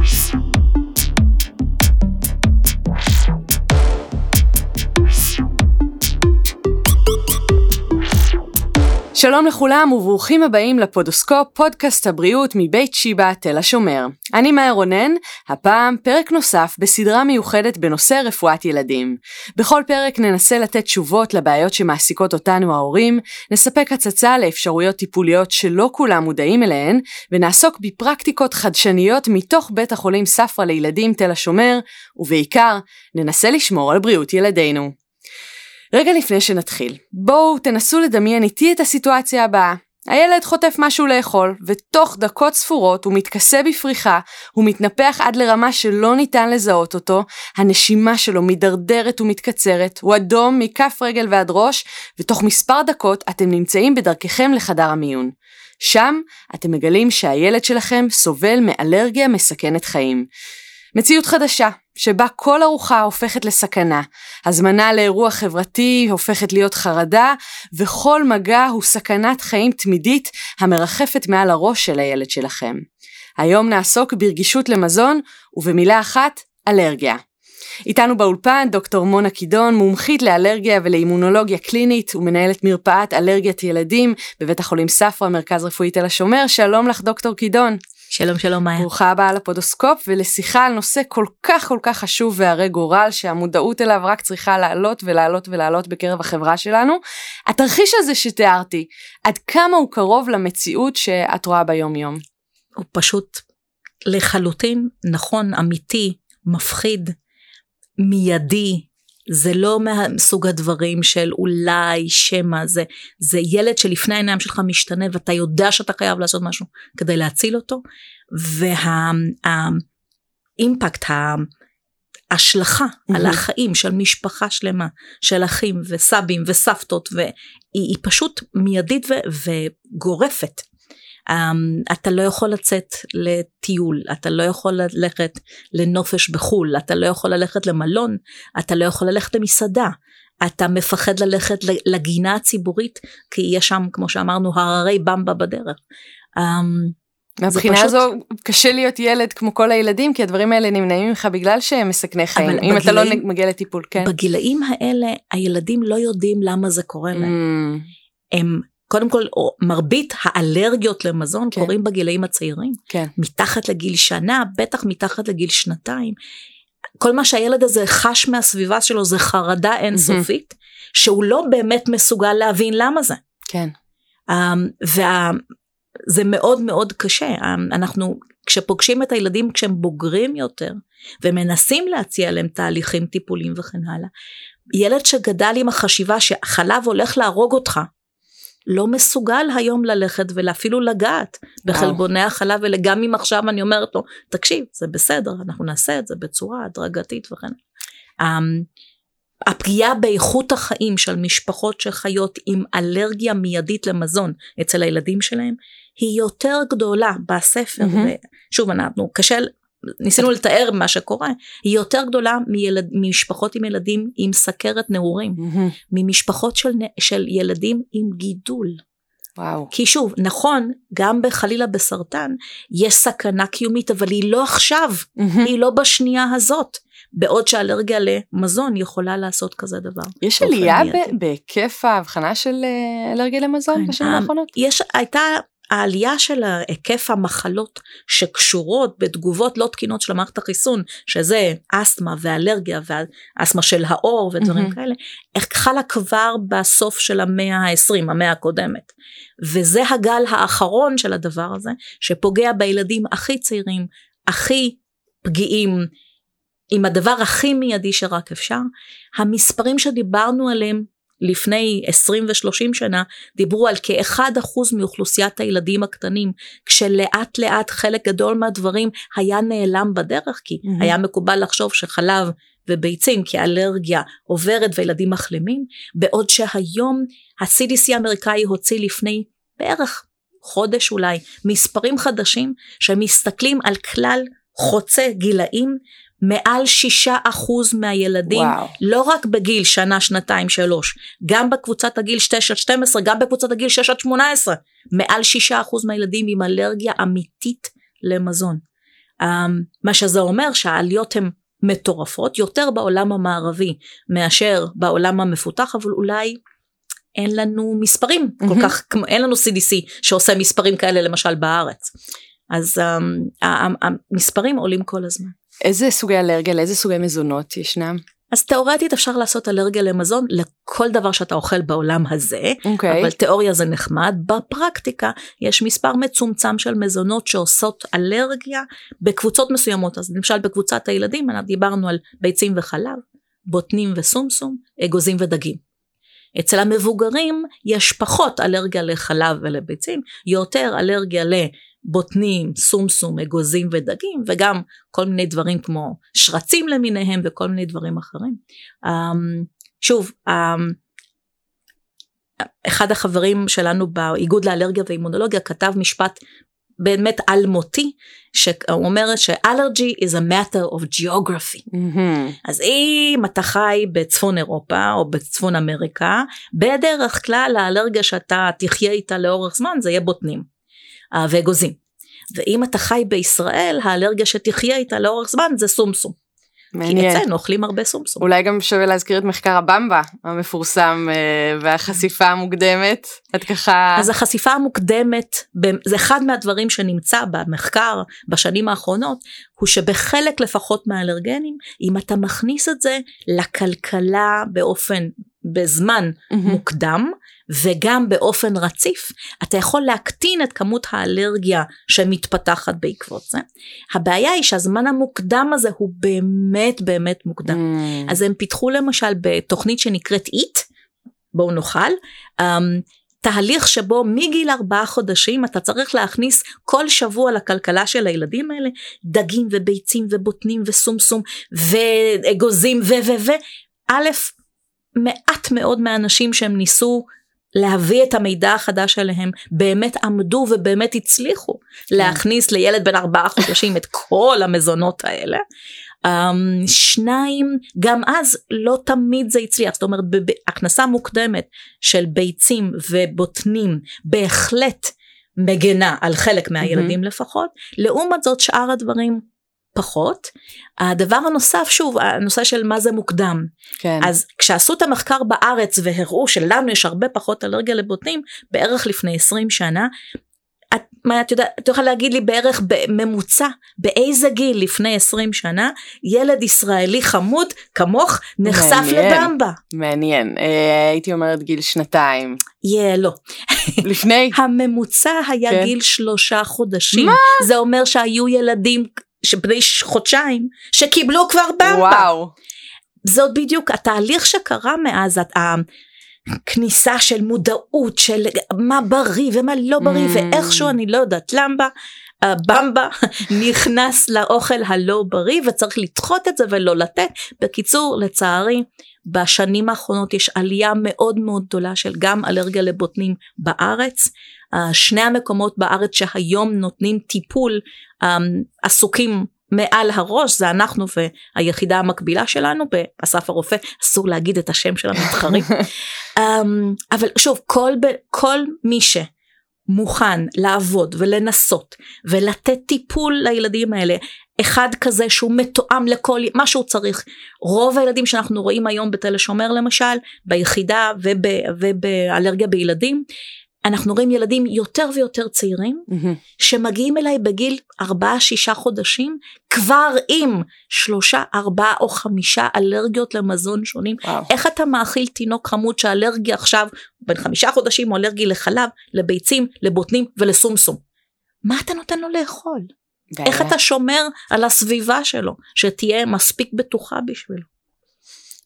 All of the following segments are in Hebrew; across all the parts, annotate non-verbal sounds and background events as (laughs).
house. שלום לכולם וברוכים הבאים לפודוסקופ, פודקאסט הבריאות מבית שיבא תל השומר. אני מאיה רונן, הפעם פרק נוסף בסדרה מיוחדת בנושא רפואת ילדים. בכל פרק ננסה לתת תשובות לבעיות שמעסיקות אותנו ההורים, נספק הצצה לאפשרויות טיפוליות שלא כולם מודעים אליהן, ונעסוק בפרקטיקות חדשניות מתוך בית החולים ספרא לילדים תל השומר, ובעיקר, ננסה לשמור על בריאות ילדינו. רגע לפני שנתחיל, בואו תנסו לדמיין איתי את הסיטואציה הבאה. הילד חוטף משהו לאכול, ותוך דקות ספורות הוא מתכסה בפריחה, הוא מתנפח עד לרמה שלא ניתן לזהות אותו, הנשימה שלו מידרדרת ומתקצרת, הוא אדום מכף רגל ועד ראש, ותוך מספר דקות אתם נמצאים בדרככם לחדר המיון. שם אתם מגלים שהילד שלכם סובל מאלרגיה מסכנת חיים. מציאות חדשה, שבה כל ארוחה הופכת לסכנה, הזמנה לאירוע חברתי הופכת להיות חרדה, וכל מגע הוא סכנת חיים תמידית המרחפת מעל הראש של הילד שלכם. היום נעסוק ברגישות למזון, ובמילה אחת, אלרגיה. איתנו באולפן דוקטור מונה קידון, מומחית לאלרגיה ולאימונולוגיה קלינית ומנהלת מרפאת אלרגיית ילדים בבית החולים ספרא, מרכז רפואי תל השומר. שלום לך דוקטור קידון. שלום שלום מאיה. ברוכה הבאה לפודוסקופ ולשיחה על נושא כל כך כל כך חשוב והרי גורל שהמודעות אליו רק צריכה לעלות ולעלות ולעלות בקרב החברה שלנו. התרחיש הזה שתיארתי, עד כמה הוא קרוב למציאות שאת רואה ביום יום? הוא פשוט לחלוטין נכון, אמיתי, מפחיד, מיידי, זה לא מסוג הדברים של אולי שמא זה זה ילד שלפני העיניים שלך משתנה ואתה יודע שאתה חייב לעשות משהו כדי להציל אותו והאימפקט ההשלכה mm-hmm. על החיים של משפחה שלמה של אחים וסבים וסבתות והיא פשוט מיידית ו, וגורפת Um, אתה לא יכול לצאת לטיול, אתה לא יכול ללכת לנופש בחו"ל, אתה לא יכול ללכת למלון, אתה לא יכול ללכת למסעדה, אתה מפחד ללכת לגינה הציבורית כי יש שם כמו שאמרנו הררי במבה בדרך. Um, מהבחינה פשוט... הזו קשה להיות ילד כמו כל הילדים כי הדברים האלה נמנעים ממך בגלל שהם מסכני חיים אם בגילאים, אתה לא מגיע לטיפול כן. בגילאים האלה הילדים לא יודעים למה זה קורה להם. Mm. הם קודם כל מרבית האלרגיות למזון כן. קורים בגילאים הצעירים, כן. מתחת לגיל שנה, בטח מתחת לגיל שנתיים. כל מה שהילד הזה חש מהסביבה שלו זה חרדה אינסופית, mm-hmm. שהוא לא באמת מסוגל להבין למה זה. כן. Um, וזה מאוד מאוד קשה, um, אנחנו כשפוגשים את הילדים כשהם בוגרים יותר ומנסים להציע להם תהליכים טיפוליים וכן הלאה, ילד שגדל עם החשיבה שחלב הולך להרוג אותך, לא מסוגל היום ללכת ואפילו לגעת בחלבוני החלב האלה, גם אם עכשיו אני אומרת לו, תקשיב, זה בסדר, אנחנו נעשה את זה בצורה הדרגתית וכן. Um, הפגיעה באיכות החיים של משפחות שחיות עם אלרגיה מיידית למזון אצל הילדים שלהם היא יותר גדולה בספר, mm-hmm. ושוב אנחנו קשה ניסינו לתאר מה שקורה, היא יותר גדולה מילד, ממשפחות עם ילדים עם סכרת נעורים, mm-hmm. ממשפחות של, של ילדים עם גידול. וואו. כי שוב, נכון, גם בחלילה בסרטן יש סכנה קיומית, אבל היא לא עכשיו, mm-hmm. היא לא בשנייה הזאת. בעוד שאלרגיה למזון יכולה לעשות כזה דבר. יש עלייה בהיקף ההבחנה של אה, אלרגיה למזון כן, בשנים האחרונות? יש, הייתה העלייה של היקף המחלות שקשורות בתגובות לא תקינות של המערכת החיסון, שזה אסתמה ואלרגיה ואסתמה של האור ודברים mm-hmm. כאלה, חלה כבר בסוף של המאה ה-20, המאה הקודמת. וזה הגל האחרון של הדבר הזה, שפוגע בילדים הכי צעירים, הכי פגיעים, עם הדבר הכי מיידי שרק אפשר. המספרים שדיברנו עליהם לפני 20 ו-30 שנה דיברו על כ-1% מאוכלוסיית הילדים הקטנים, כשלאט לאט חלק גדול מהדברים היה נעלם בדרך, כי mm-hmm. היה מקובל לחשוב שחלב וביצים כאלרגיה עוברת וילדים מחלימים, בעוד שהיום ה-CDC האמריקאי הוציא לפני בערך חודש אולי מספרים חדשים שמסתכלים על כלל חוצה גילאים מעל שישה אחוז מהילדים, וואו. לא רק בגיל שנה, שנתיים, שלוש, גם בקבוצת הגיל 9 עד 12, גם בקבוצת הגיל 6 עד 18, מעל שישה אחוז מהילדים עם אלרגיה אמיתית למזון. מה שזה אומר שהעליות הן מטורפות יותר בעולם המערבי מאשר בעולם המפותח אבל אולי אין לנו מספרים mm-hmm. כל כך כמו אין לנו CDC שעושה מספרים כאלה למשל בארץ אז um, המספרים עולים כל הזמן. איזה סוגי אלרגיה לאיזה סוגי מזונות ישנם? אז תאורטית אפשר לעשות אלרגיה למזון לכל דבר שאתה אוכל בעולם הזה, okay. אוקיי. אבל תיאוריה זה נחמד, בפרקטיקה יש מספר מצומצם של מזונות שעושות אלרגיה בקבוצות מסוימות, אז למשל בקבוצת הילדים אנחנו דיברנו על ביצים וחלב, בוטנים וסומסום, אגוזים ודגים. אצל המבוגרים יש פחות אלרגיה לחלב ולביצים, יותר אלרגיה ל... בוטנים, סומסום, אגוזים ודגים וגם כל מיני דברים כמו שרצים למיניהם וכל מיני דברים אחרים. Um, שוב, um, אחד החברים שלנו באיגוד לאלרגיה ואימונולוגיה כתב משפט באמת אלמותי, שהוא אומר שאלרגי is a matter of geography. Mm-hmm. אז אם אתה חי בצפון אירופה או בצפון אמריקה, בדרך כלל האלרגיה שאתה תחיה איתה לאורך זמן זה יהיה בוטנים. ואגוזים. ואם אתה חי בישראל, האלרגיה שתחיה איתה לאורך זמן זה סומסום. מעניין. כי אצלנו אוכלים הרבה סומסום. אולי גם שווה להזכיר את מחקר הבמבה המפורסם אה, והחשיפה המוקדמת. את ככה... אז החשיפה המוקדמת זה אחד מהדברים שנמצא במחקר בשנים האחרונות הוא שבחלק לפחות מהאלרגנים אם אתה מכניס את זה לכלכלה באופן בזמן mm-hmm. מוקדם וגם באופן רציף אתה יכול להקטין את כמות האלרגיה שמתפתחת בעקבות זה. הבעיה היא שהזמן המוקדם הזה הוא באמת באמת מוקדם. Mm. אז הם פיתחו למשל בתוכנית שנקראת איט, בואו נאכל, um, תהליך שבו מגיל ארבעה חודשים אתה צריך להכניס כל שבוע לכלכלה של הילדים האלה דגים וביצים ובוטנים וסומסום ואגוזים ו ו ו א' מעט מאוד מהאנשים שהם ניסו להביא את המידע החדש עליהם באמת עמדו ובאמת הצליחו כן. להכניס לילד בן ארבעה חודשים את כל המזונות האלה. Um, שניים גם אז לא תמיד זה הצליח זאת אומרת בהכנסה מוקדמת של ביצים ובוטנים בהחלט מגנה על חלק מהילדים mm-hmm. לפחות לעומת זאת שאר הדברים פחות. הדבר הנוסף שוב הנושא של מה זה מוקדם. כן. אז כשעשו את המחקר בארץ והראו שלנו יש הרבה פחות אלרגיה לבוטנים בערך לפני 20 שנה. את, מה את יודעת, את יכולה להגיד לי בערך בממוצע באיזה גיל לפני 20 שנה ילד ישראלי חמוד כמוך נחשף מעניין, לבמבה. מעניין, אה, הייתי אומרת גיל שנתיים. yeah, לא. לפני? הממוצע היה כן. גיל שלושה חודשים. מה? זה אומר שהיו ילדים שבני חודשיים שקיבלו כבר במבה. וואו. זאת בדיוק התהליך שקרה מאז הכניסה של מודעות של מה בריא ומה לא בריא mm. ואיכשהו אני לא יודעת למה במבה (laughs) נכנס לאוכל הלא בריא וצריך לדחות את זה ולא לתת. בקיצור לצערי בשנים האחרונות יש עלייה מאוד מאוד גדולה של גם אלרגיה לבוטנים בארץ. שני המקומות בארץ שהיום נותנים טיפול אמ, עסוקים מעל הראש זה אנחנו והיחידה המקבילה שלנו באסף הרופא. אסור להגיד את השם של המתחרים. (laughs) אמ, אבל שוב כל, כל מי שמוכן לעבוד ולנסות ולתת טיפול לילדים האלה אחד כזה שהוא מתואם לכל מה שהוא צריך. רוב הילדים שאנחנו רואים היום בתל השומר למשל ביחידה וב, ובאלרגיה בילדים אנחנו רואים ילדים יותר ויותר צעירים mm-hmm. שמגיעים אליי בגיל 4-6 חודשים כבר עם שלושה ארבעה או חמישה אלרגיות למזון שונים. וואו. איך אתה מאכיל תינוק חמוד שאלרגי עכשיו בין חמישה חודשים הוא אלרגי לחלב לביצים לבוטנים ולסומסום? מה אתה נותן לו לאכול? איך אתה שומר על הסביבה שלו שתהיה מספיק בטוחה בשבילו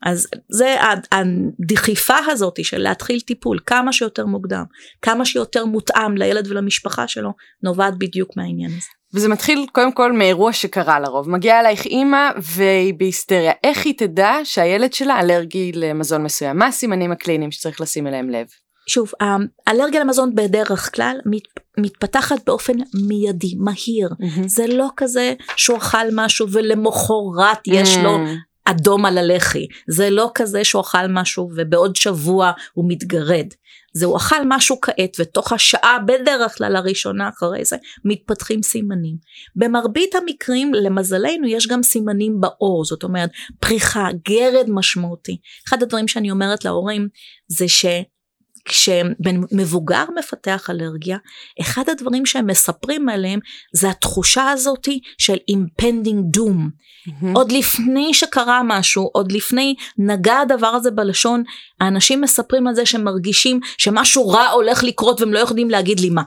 אז זה הדחיפה הזאת של להתחיל טיפול כמה שיותר מוקדם, כמה שיותר מותאם לילד ולמשפחה שלו, נובעת בדיוק מהעניין הזה. וזה מתחיל קודם כל מאירוע שקרה לרוב. מגיעה אלייך אימא והיא בהיסטריה. איך היא תדע שהילד שלה אלרגי למזון מסוים? מה הסימנים הקליניים שצריך לשים אליהם לב? שוב, האלרגיה למזון בדרך כלל מת, מתפתחת באופן מיידי, מהיר. Mm-hmm. זה לא כזה שהוא אכל משהו ולמחרת יש mm-hmm. לו אדום על הלחי, זה לא כזה שהוא אכל משהו ובעוד שבוע הוא מתגרד. זה הוא אכל משהו כעת ותוך השעה בדרך כלל הראשונה אחרי זה מתפתחים סימנים. במרבית המקרים למזלנו יש גם סימנים בעור זאת אומרת פריחה גרד משמעותי. אחד הדברים שאני אומרת להורים זה ש... כשבן מבוגר מפתח אלרגיה, אחד הדברים שהם מספרים עליהם זה התחושה הזאתי של impending doom. Mm-hmm. עוד לפני שקרה משהו, עוד לפני נגע הדבר הזה בלשון, האנשים מספרים על זה שהם מרגישים שמשהו רע הולך לקרות והם לא יכולים להגיד לי מה.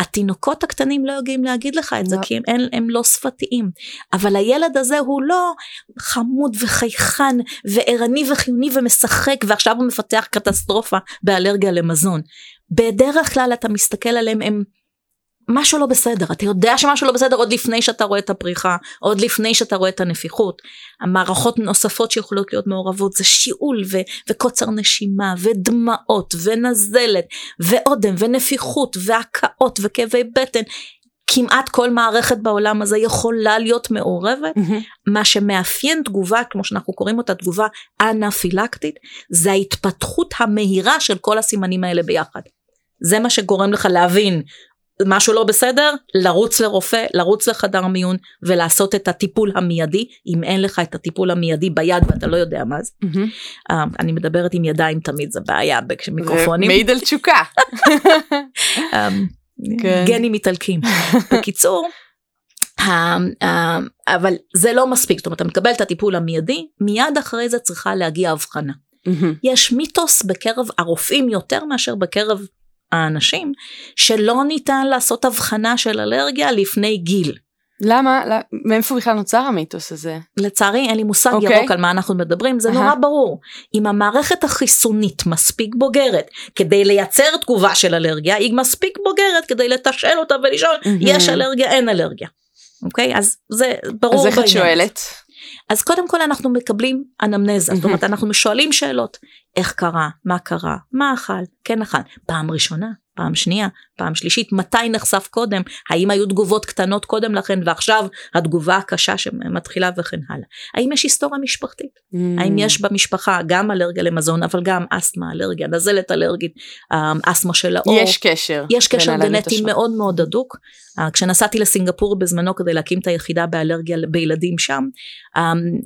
התינוקות הקטנים לא יודעים להגיד לך את זה לא. כי הם, הם, הם לא שפתיים אבל הילד הזה הוא לא חמוד וחייכן וערני וחיוני ומשחק ועכשיו הוא מפתח קטסטרופה באלרגיה למזון. בדרך כלל אתה מסתכל עליהם הם משהו לא בסדר, אתה יודע שמשהו לא בסדר עוד לפני שאתה רואה את הפריחה, עוד לפני שאתה רואה את הנפיחות. המערכות נוספות שיכולות להיות מעורבות זה שיעול ו- וקוצר נשימה ודמעות ונזלת ואודם ונפיחות והקאות וכאבי בטן. כמעט כל מערכת בעולם הזה יכולה להיות מעורבת. Mm-hmm. מה שמאפיין תגובה, כמו שאנחנו קוראים אותה תגובה אנפילקטית, זה ההתפתחות המהירה של כל הסימנים האלה ביחד. זה מה שגורם לך להבין משהו לא בסדר, לרוץ לרופא, לרוץ לחדר מיון ולעשות את הטיפול המיידי, אם אין לך את הטיפול המיידי ביד ואתה לא יודע מה זה. Mm-hmm. Uh, אני מדברת עם ידיים תמיד, זה בעיה במיקרופונים. מעיד על תשוקה. um, (laughs) כן. גנים איטלקים. בקיצור, uh, uh, אבל זה לא מספיק, זאת אומרת אתה מקבל את הטיפול המיידי, מיד אחרי זה צריכה להגיע הבחנה. Mm-hmm. יש מיתוס בקרב הרופאים יותר מאשר בקרב האנשים שלא ניתן לעשות הבחנה של אלרגיה לפני גיל. למה? מאיפה בכלל נוצר המיתוס הזה? לצערי אין לי מושג okay. אוקיי. ירוק על מה אנחנו מדברים, זה uh-huh. נורא ברור. אם המערכת החיסונית מספיק בוגרת כדי לייצר תגובה של אלרגיה, היא מספיק בוגרת כדי לתשאל אותה ולשאול, mm-hmm. יש אלרגיה, אין אלרגיה. אוקיי? Okay? אז זה ברור. אז איך את שואלת? אז קודם כל אנחנו מקבלים אנמנזה, זאת אומרת אנחנו שואלים שאלות, איך קרה, מה קרה, מה אכל, כן אכל, פעם ראשונה, פעם שנייה, פעם שלישית, מתי נחשף קודם, האם היו תגובות קטנות קודם לכן ועכשיו התגובה הקשה שמתחילה וכן הלאה. האם יש היסטוריה משפחתית? Mm. האם יש במשפחה גם אלרגיה למזון אבל גם אסתמה, אלרגיה, נזלת אלרגית, אמ, אסתמה של האור. יש קשר. יש קשר גנטי מאוד מאוד הדוק. אה, כשנסעתי לסינגפור בזמנו כדי להקים את היחידה באלרגיה בילדים שם, אמ,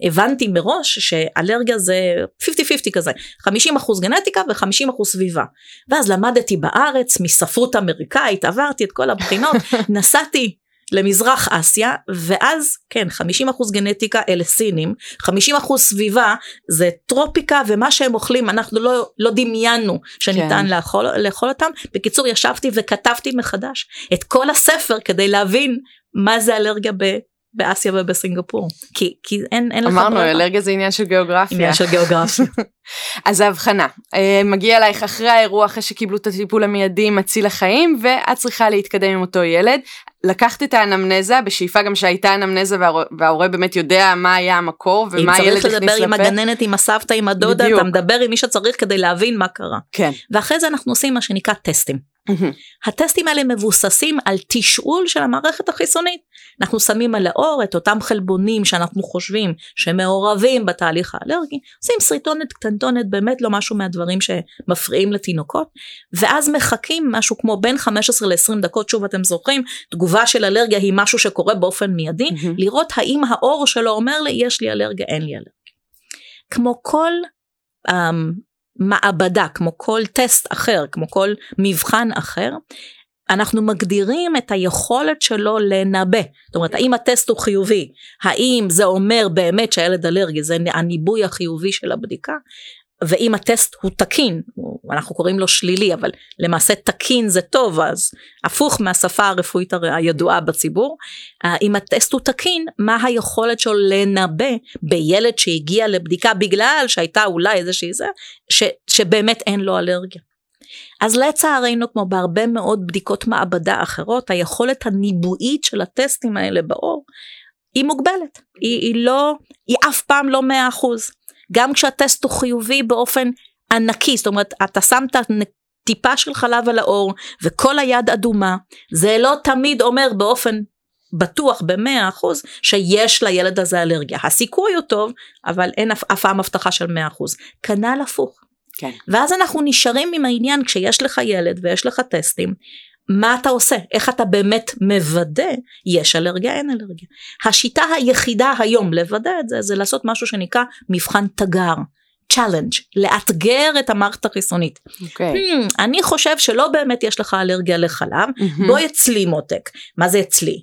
הבנתי מראש שאלרגיה זה 50-50 כזה, 50% גנטיקה ו-50% סביבה. ואז למדתי בארץ מספרות אמריקאית, עברתי את כל הבחינות, (laughs) נסעתי למזרח אסיה ואז כן 50% גנטיקה אלה סינים 50% סביבה זה טרופיקה ומה שהם אוכלים אנחנו לא, לא דמיינו שניתן כן. לאכול, לאכול אותם בקיצור ישבתי וכתבתי מחדש את כל הספר כדי להבין מה זה אלרגיה ב... באסיה ובסינגפור כי כי אין אין לך אמרנו אלרגיה זה עניין של גיאוגרפיה עניין של גיאוגרפיה (laughs) אז ההבחנה אה, מגיע אלייך אחרי האירוע אחרי שקיבלו את הטיפול המיידי מציל החיים ואת צריכה להתקדם עם אותו ילד לקחת את האנמנזה בשאיפה גם שהייתה אנמנזה וההורה, וההורה באמת יודע מה היה המקור ומה הילד הכניס לפה. אם צריך לדבר עם הגננת עם הסבתא עם הדודה בדיוק. אתה מדבר עם מי שצריך כדי להבין מה קרה. כן. ואחרי זה אנחנו עושים מה שנקרא טסטים. הטסטים האלה מבוססים על תשאול של המערכת החיסונית. אנחנו שמים על האור את אותם חלבונים שאנחנו חושבים שמעורבים בתהליך האלרגי, עושים שריטונת קטנטונת באמת לא משהו מהדברים שמפריעים לתינוקות, ואז מחכים משהו כמו בין 15 ל-20 דקות, שוב אתם זוכרים, תגובה של אלרגיה היא משהו שקורה באופן מיידי, לראות האם האור שלו אומר לי יש לי אלרגיה, אין לי אלרגיה. כמו כל um, מעבדה, כמו כל טסט אחר, כמו כל מבחן אחר, אנחנו מגדירים את היכולת שלו לנבא. זאת אומרת, האם הטסט הוא חיובי? האם זה אומר באמת שהילד אלרגי? זה הניבוי החיובי של הבדיקה? ואם הטסט הוא תקין, אנחנו קוראים לו שלילי, אבל למעשה תקין זה טוב, אז הפוך מהשפה הרפואית הידועה בציבור, אה, אם הטסט הוא תקין, מה היכולת שלו לנבא בילד שהגיע לבדיקה בגלל שהייתה אולי איזושהי זה, ש, שבאמת אין לו אלרגיה. אז לצערנו כמו בהרבה מאוד בדיקות מעבדה אחרות היכולת הניבואית של הטסטים האלה בעור היא מוגבלת היא, היא לא היא אף פעם לא מאה אחוז גם כשהטסט הוא חיובי באופן ענקי, זאת אומרת, אתה שמת טיפה של חלב על האור וכל היד אדומה, זה לא תמיד אומר באופן בטוח במאה אחוז שיש לילד הזה אלרגיה. הסיכוי הוא טוב, אבל אין אף, אף פעם הבטחה של מאה אחוז. כנ"ל הפוך. כן. ואז אנחנו נשארים עם העניין כשיש לך ילד ויש לך טסטים, מה אתה עושה? איך אתה באמת מוודא יש אלרגיה, אין אלרגיה. השיטה היחידה היום לוודא את זה, זה לעשות משהו שנקרא מבחן תגר. challenge, לאתגר את המערכת החיסונית. אוקיי. המ, אני חושב שלא באמת יש לך אלרגיה לחלב, מהמם. בוא אצלי מותק. מה זה אצלי?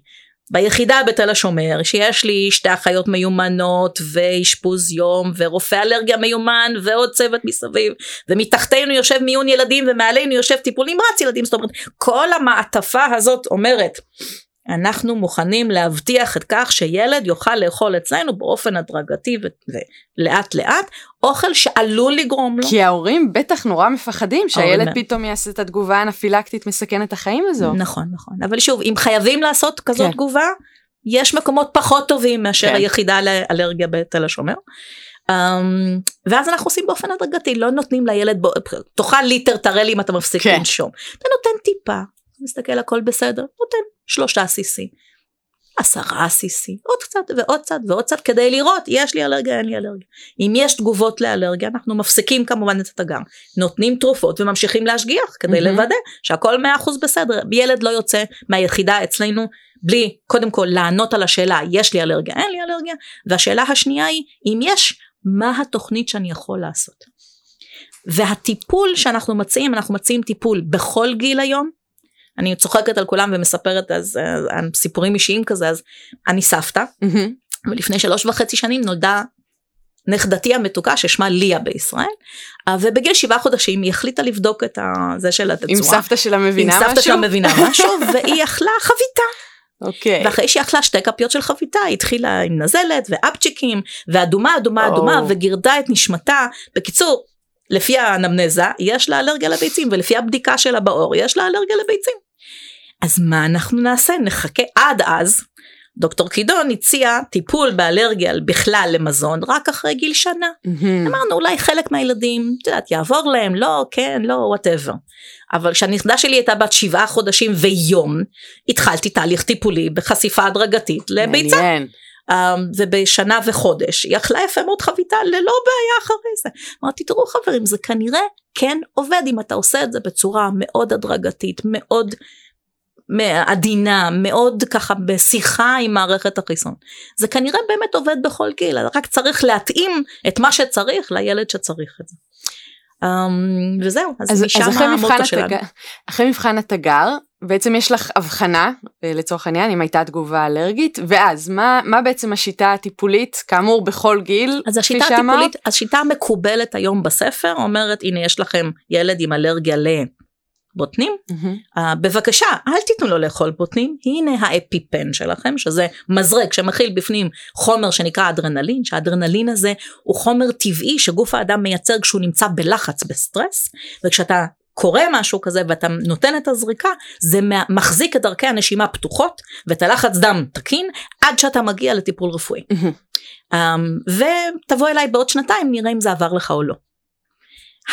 ביחידה בתל השומר, שיש לי שתי אחיות מיומנות ואשפוז יום ורופא אלרגיה מיומן ועוד צוות מסביב ומתחתנו יושב מיון ילדים ומעלינו יושב טיפול נמרץ ילדים. זאת אומרת כל המעטפה הזאת אומרת אנחנו מוכנים להבטיח את כך שילד יוכל לאכול אצלנו באופן הדרגתי ולאט לאט אוכל שעלול לגרום לו. כי ההורים בטח נורא מפחדים שהילד ההורים- פתאום יעשה את התגובה האנפילקטית מסכנת החיים הזו. נכון נכון אבל שוב אם חייבים לעשות כזאת כן. תגובה יש מקומות פחות טובים מאשר כן. היחידה לאלרגיה בתל השומר. Um, ואז אנחנו עושים באופן הדרגתי לא נותנים לילד בו, תאכל ליטר תראה לי אם אתה מפסיק כן. לנשום אתה נותן טיפה מסתכל הכל בסדר נותן שלושה cc עשרה cc עוד קצת ועוד קצת ועוד קצת כדי לראות יש לי אלרגיה אין לי אלרגיה אם יש תגובות לאלרגיה אנחנו מפסיקים כמובן את התגר נותנים תרופות וממשיכים להשגיח כדי מהמם. לוודא שהכל מאה אחוז בסדר ילד לא יוצא מהיחידה אצלנו בלי קודם כל לענות על השאלה יש לי אלרגיה אין לי אלרגיה והשאלה השנייה היא אם יש מה התוכנית שאני יכול לעשות. והטיפול שאנחנו מציעים אנחנו מציעים טיפול בכל גיל היום. אני צוחקת על כולם ומספרת אז אה, על סיפורים אישיים כזה אז אני סבתא מהמם. ולפני שלוש וחצי שנים נולדה נכדתי המתוקה ששמה ליה בישראל אה, ובגיל שבעה חודשים היא החליטה לבדוק את זה של התצורה. אם סבתא שלה מבינה אם משהו? סבתא שלה מבינה משהו (laughs) והיא אכלה חביתה אוקיי. ואחרי שהיא אכלה שתי כפיות של חביתה היא התחילה עם נזלת ואפצ'יקים ואדומה אדומה אדומה או. וגירדה את נשמתה בקיצור לפי האנמנזה יש לה אלרגיה לביצים ולפי הבדיקה שלה בעור יש לה אלרגיה לביצים. אז מה אנחנו נעשה נחכה עד אז דוקטור קידון הציע טיפול באלרגיה בכלל למזון רק אחרי גיל שנה. מהמם. אמרנו אולי חלק מהילדים, את יודעת, יעבור להם, לא, כן, לא, whatever. אבל כשהנכדה שלי הייתה בת שבעה חודשים ויום, התחלתי תהליך טיפולי בחשיפה הדרגתית לביצה. מעניין. Um, ובשנה וחודש היא אכלה יפה מאוד חביתה ללא בעיה אחרי זה. אמרתי תראו חברים זה כנראה כן עובד אם אתה עושה את זה בצורה מאוד הדרגתית מאוד עדינה מאוד ככה בשיחה עם מערכת החיסון. זה כנראה באמת עובד בכל גיל רק צריך להתאים את מה שצריך לילד שצריך את זה. Um, וזהו אז, אז, משם אז המוטו שלנו. התגר, אחרי מבחן התגר, בעצם יש לך הבחנה, אה, לצורך העניין, אם הייתה תגובה אלרגית, ואז מה, מה בעצם השיטה הטיפולית, כאמור בכל גיל, אז כפי השיטה שאמרת? הטיפולית, השיטה המקובלת היום בספר אומרת הנה יש לכם ילד עם אלרגיה לבוטנים, מהמם. uh, בבקשה אל תיתנו לו לאכול בוטנים, הנה האפיפן שלכם שזה מזרק שמכיל בפנים חומר שנקרא אדרנלין, שהאדרנלין הזה הוא חומר טבעי שגוף האדם מייצר כשהוא נמצא בלחץ בסטרס, וכשאתה קורה משהו כזה ואתה נותן את הזריקה זה מחזיק את דרכי הנשימה פתוחות ואת הלחץ דם תקין עד שאתה מגיע לטיפול רפואי. Um, ותבוא אליי בעוד שנתיים נראה אם זה עבר לך או לא.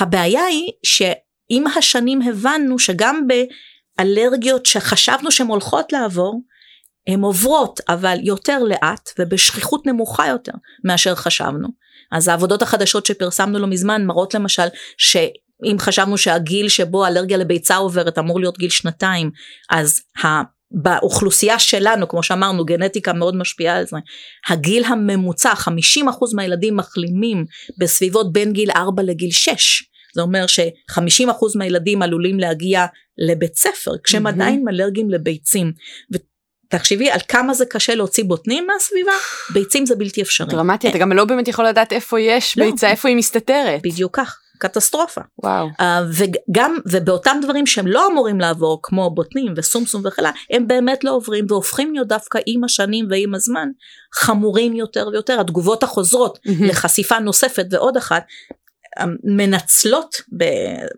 הבעיה היא שעם השנים הבנו שגם באלרגיות שחשבנו שהן הולכות לעבור, הן עוברות אבל יותר לאט ובשכיחות נמוכה יותר מאשר חשבנו. אז העבודות החדשות שפרסמנו לא מזמן מראות למשל שאם חשבנו שהגיל שבו אלרגיה לביצה עוברת אמור להיות גיל שנתיים, אז ה... באוכלוסייה שלנו, כמו שאמרנו, גנטיקה מאוד משפיעה על זה. הגיל הממוצע, 50% מהילדים מחלימים בסביבות בין גיל 4 לגיל 6. זה אומר ש-50% מהילדים עלולים להגיע לבית ספר, כשהם מהמם. עדיין אלרגיים לביצים. ותחשבי על כמה זה קשה להוציא בוטנים מהסביבה, ביצים זה בלתי אפשרי. דרמטי, אתה גם לא באמת יכול לדעת איפה יש לא. ביצה, איפה היא מסתתרת. בדיוק כך, קטסטרופה. וואו. Uh, וגם ובאותם דברים שהם לא אמורים לעבור כמו בוטנים וסומסום וכאלה הם באמת לא עוברים והופכים להיות דווקא עם השנים ועם הזמן חמורים יותר ויותר התגובות החוזרות. לחשיפה נוספת ועוד אחת אה, מנצלות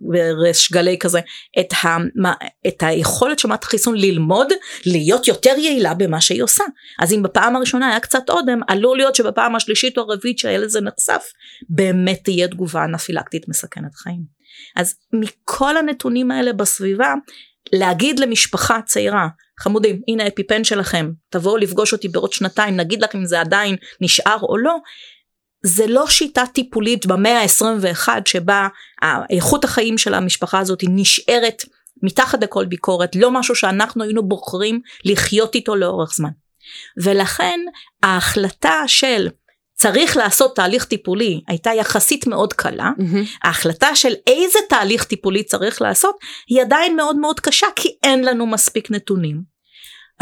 בריש גלי כזה את, ה, מה, את היכולת של מערכת החיסון ללמוד להיות יותר יעילה במה שהיא עושה אז אם בפעם הראשונה היה קצת אודם עלול להיות שבפעם השלישית או הרביעית שהילד הזה נחשף באמת תהיה תגובה אנפילקטית מסכנת חיים. אז מכל הנתונים האלה בסביבה להגיד למשפחה צעירה חמודים, הנה האפיפן שלכם, תבואו לפגוש אותי בעוד שנתיים, נגיד לך אם זה עדיין נשאר או לא, זה לא שיטה טיפולית במאה ה-21 שבה איכות החיים של המשפחה הזאת נשארת מתחת לכל ביקורת, לא משהו שאנחנו היינו בוחרים לחיות איתו לאורך זמן. ולכן ההחלטה של צריך לעשות תהליך טיפולי הייתה יחסית מאוד קלה, mm-hmm. ההחלטה של איזה תהליך טיפולי צריך לעשות היא עדיין מאוד מאוד קשה כי אין לנו מספיק נתונים.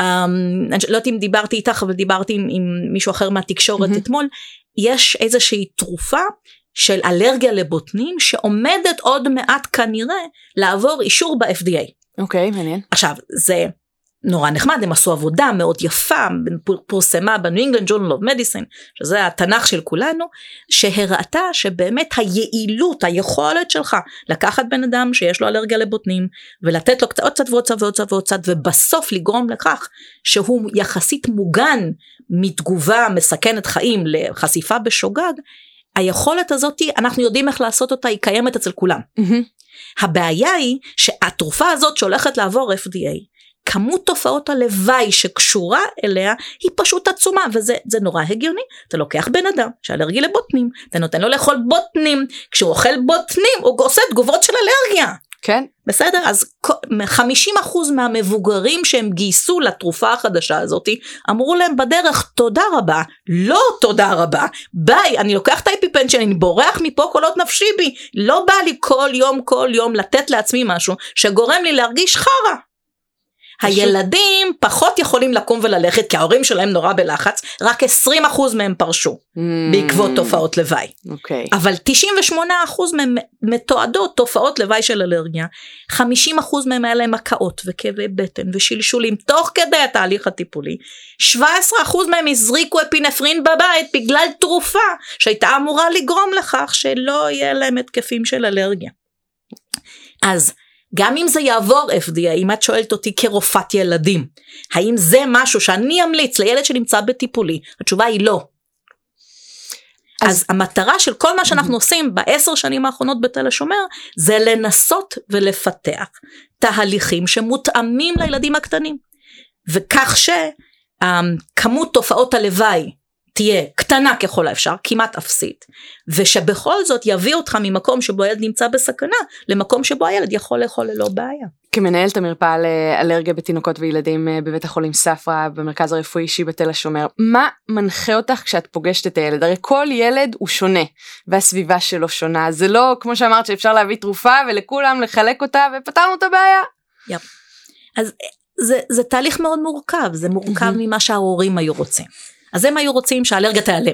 Um, אני לא יודעת אם דיברתי איתך אבל דיברתי עם, עם מישהו אחר מהתקשורת mm-hmm. אתמול, יש איזושהי תרופה של אלרגיה לבוטנים שעומדת עוד מעט כנראה לעבור אישור ב-FDA. אוקיי, okay, מעניין. עכשיו, זה נורא נחמד, הם עשו עבודה מאוד יפה, פורסמה ב New England Journal of Medicine, שזה התנ"ך של כולנו, שהראתה שבאמת היעילות, היכולת שלך לקחת בן אדם שיש לו אלרגיה לבוטנים, ולתת לו קצת עוד קצת ועוד קצת ועוד קצת ועוד קצת, ובסוף לגרום לכך שהוא יחסית מוגן מתגובה מסכנת חיים לחשיפה בשוגג, היכולת הזאתי, אנחנו יודעים איך לעשות אותה, היא קיימת אצל כולם. Mm-hmm. הבעיה היא שהתרופה הזאת שהולכת לעבור FDA, כמות תופעות הלוואי שקשורה אליה היא פשוט עצומה וזה נורא הגיוני אתה לוקח בן אדם שאלרגי לבוטנים אתה נותן לו לאכול בוטנים כשהוא אוכל בוטנים הוא עושה תגובות של אלרגיה. כן. בסדר? אז 50% מהמבוגרים שהם גייסו לתרופה החדשה הזאת אמרו להם בדרך תודה רבה, לא תודה רבה, ביי, אני לוקח את האפיפן שלי, אני בורח מפה כל עוד נפשי בי, לא בא לי כל יום כל יום לתת לעצמי משהו שגורם לי להרגיש חרא. הילדים פחות יכולים לקום וללכת כי ההורים שלהם נורא בלחץ, רק 20% מהם פרשו mm. בעקבות תופעות לוואי. Okay. אוקיי. אבל 98% מהם מתועדות תופעות לוואי של אלרגיה, 50% מהם היה להם הקאות וכאבי בטן ושלשולים תוך כדי התהליך הטיפולי, 17% מהם הזריקו אפינפרין בבית בגלל תרופה שהייתה אמורה לגרום לכך שלא יהיה להם התקפים של אלרגיה. אז גם אם זה יעבור FDA, אם את שואלת אותי כרופאת ילדים, האם זה משהו שאני אמליץ לילד שנמצא בטיפולי? התשובה היא לא. אז, אז המטרה של כל מה שאנחנו עושים בעשר שנים האחרונות בתל השומר זה לנסות ולפתח תהליכים שמותאמים לילדים הקטנים וכך שכמות תופעות הלוואי תהיה קטנה ככל האפשר, כמעט אפסית, ושבכל זאת יביא אותך ממקום שבו הילד נמצא בסכנה, למקום שבו הילד יכול לאכול ללא בעיה. כמנהלת המרפאה לאלרגיה בתינוקות וילדים אה, בבית החולים ספרא במרכז הרפואי אישי בתל השומר, מה מנחה אותך כשאת פוגשת את הילד? הרי כל ילד הוא שונה, והסביבה שלו שונה, זה לא כמו שאמרת שאפשר להביא תרופה ולכולם לחלק אותה ופתרנו את הבעיה. יפ. אז זה, זה תהליך מאוד מורכב, זה מורכב ממה שההורים היו רוצים. אז הם היו רוצים שהאלרגיה תיעלם.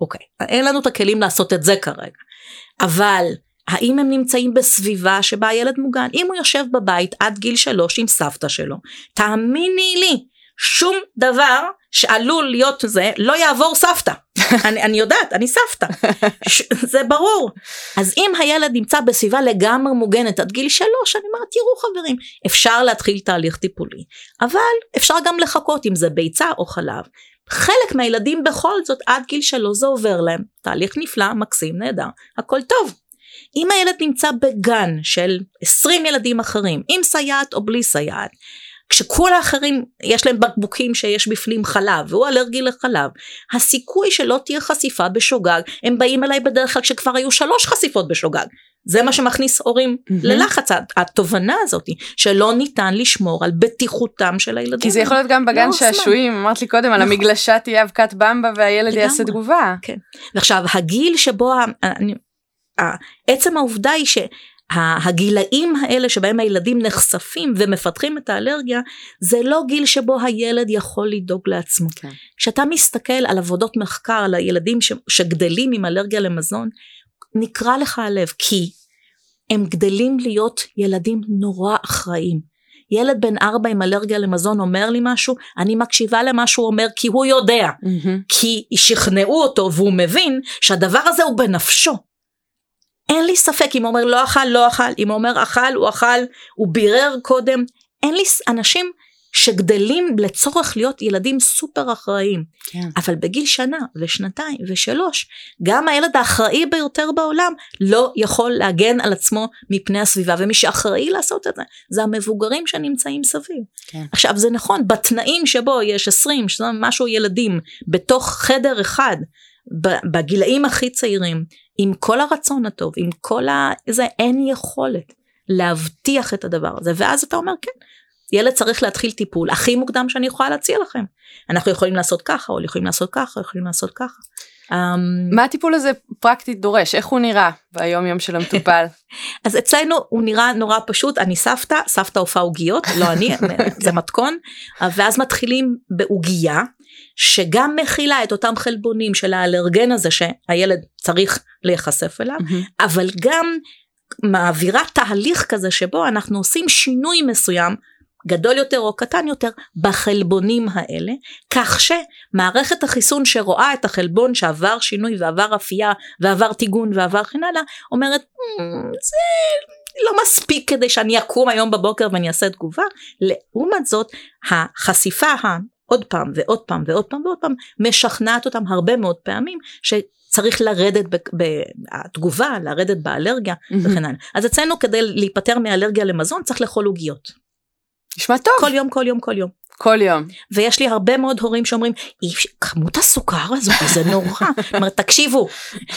אוקיי, אין לנו את הכלים לעשות את זה כרגע. אבל האם הם נמצאים בסביבה שבה הילד מוגן? אם הוא יושב בבית עד גיל שלוש עם סבתא שלו, תאמיני לי, שום דבר שעלול להיות זה לא יעבור סבתא. (laughs) אני, אני יודעת, אני סבתא. ש, זה ברור. אז אם הילד נמצא בסביבה לגמרי מוגנת עד גיל שלוש, אני אומרת, תראו חברים, אפשר להתחיל תהליך טיפולי, אבל אפשר גם לחכות אם זה ביצה או חלב. חלק מהילדים בכל זאת עד גיל שלוש זה עובר להם, תהליך נפלא, מקסים, נהדר, הכל טוב. אם הילד נמצא בגן של 20 ילדים אחרים, עם סייעת או בלי סייעת, כשכל האחרים יש להם בקבוקים שיש בפנים חלב והוא אלרגי לחלב, הסיכוי שלא תהיה חשיפה בשוגג, הם באים אליי בדרך כלל כשכבר היו שלוש חשיפות בשוגג. זה מה שמכניס הורים mm-hmm. ללחץ, התובנה הזאת שלא ניתן לשמור על בטיחותם של הילדים. כי זה יכול להיות גם בגן לא שעשועים, אמרת לי קודם על נכון. המגלשה תהיה אבקת במבה והילד יעשה תגובה. כן. ועכשיו הגיל שבו, אני, עצם העובדה היא שהגילאים האלה שבהם הילדים נחשפים ומפתחים את האלרגיה זה לא גיל שבו הילד יכול לדאוג לעצמו. כן. כשאתה מסתכל על עבודות מחקר על הילדים ש, שגדלים עם אלרגיה למזון נקרע לך הלב כי הם גדלים להיות ילדים נורא אחראיים. ילד בן ארבע עם אלרגיה למזון אומר לי משהו, אני מקשיבה למה שהוא אומר כי הוא יודע, mm-hmm. כי שכנעו אותו והוא מבין שהדבר הזה הוא בנפשו. אין לי ספק אם הוא אומר לא אכל, לא אכל, אם הוא אומר אכל, הוא אכל, הוא בירר קודם, אין לי, אנשים שגדלים לצורך להיות ילדים סופר אחראיים. כן. אבל בגיל שנה ושנתיים ושלוש, גם הילד האחראי ביותר בעולם לא יכול להגן על עצמו מפני הסביבה, ומי שאחראי לעשות את זה, זה המבוגרים שנמצאים סביב. כן. עכשיו זה נכון, בתנאים שבו יש 20, משהו ילדים, בתוך חדר אחד, בגילאים הכי צעירים, עם כל הרצון הטוב, עם כל ה... זה אין יכולת להבטיח את הדבר הזה, ואז אתה אומר כן. ילד צריך להתחיל טיפול הכי מוקדם שאני יכולה להציע לכם. אנחנו יכולים לעשות ככה, או יכולים לעשות ככה, או יכולים לעשות ככה. Um, מה הטיפול הזה פרקטית דורש? איך הוא נראה ביום יום של המטופל? (laughs) אז אצלנו הוא נראה נורא פשוט, אני סבתא, סבתא הופעה עוגיות, לא אני, (laughs) זה מתכון, ואז מתחילים בעוגייה, שגם מכילה את אותם חלבונים של האלרגן הזה שהילד צריך להיחשף אליו, אבל גם מעבירה תהליך כזה שבו אנחנו עושים שינוי מסוים גדול יותר או קטן יותר בחלבונים האלה, כך שמערכת החיסון שרואה את החלבון שעבר שינוי ועבר אפייה ועבר טיגון ועבר כן הלאה, אומרת "מ, זה לא מספיק כדי שאני אקום היום בבוקר ואני אעשה תגובה, לעומת זאת החשיפה. עוד פעם ועוד פעם ועוד פעם ועוד פעם משכנעת אותם הרבה מאוד פעמים שצריך לרדת בתגובה, לרדת באלרגיה וכן הלאה. אז אצלנו כדי להיפטר מאלרגיה למזון צריך לאכול עוגיות. נשמע טוב. כל יום כל יום כל יום. כל יום. ויש לי הרבה מאוד הורים שאומרים "אי אפשר- כמות הסוכר הזו זה נורא. אומרת תקשיבו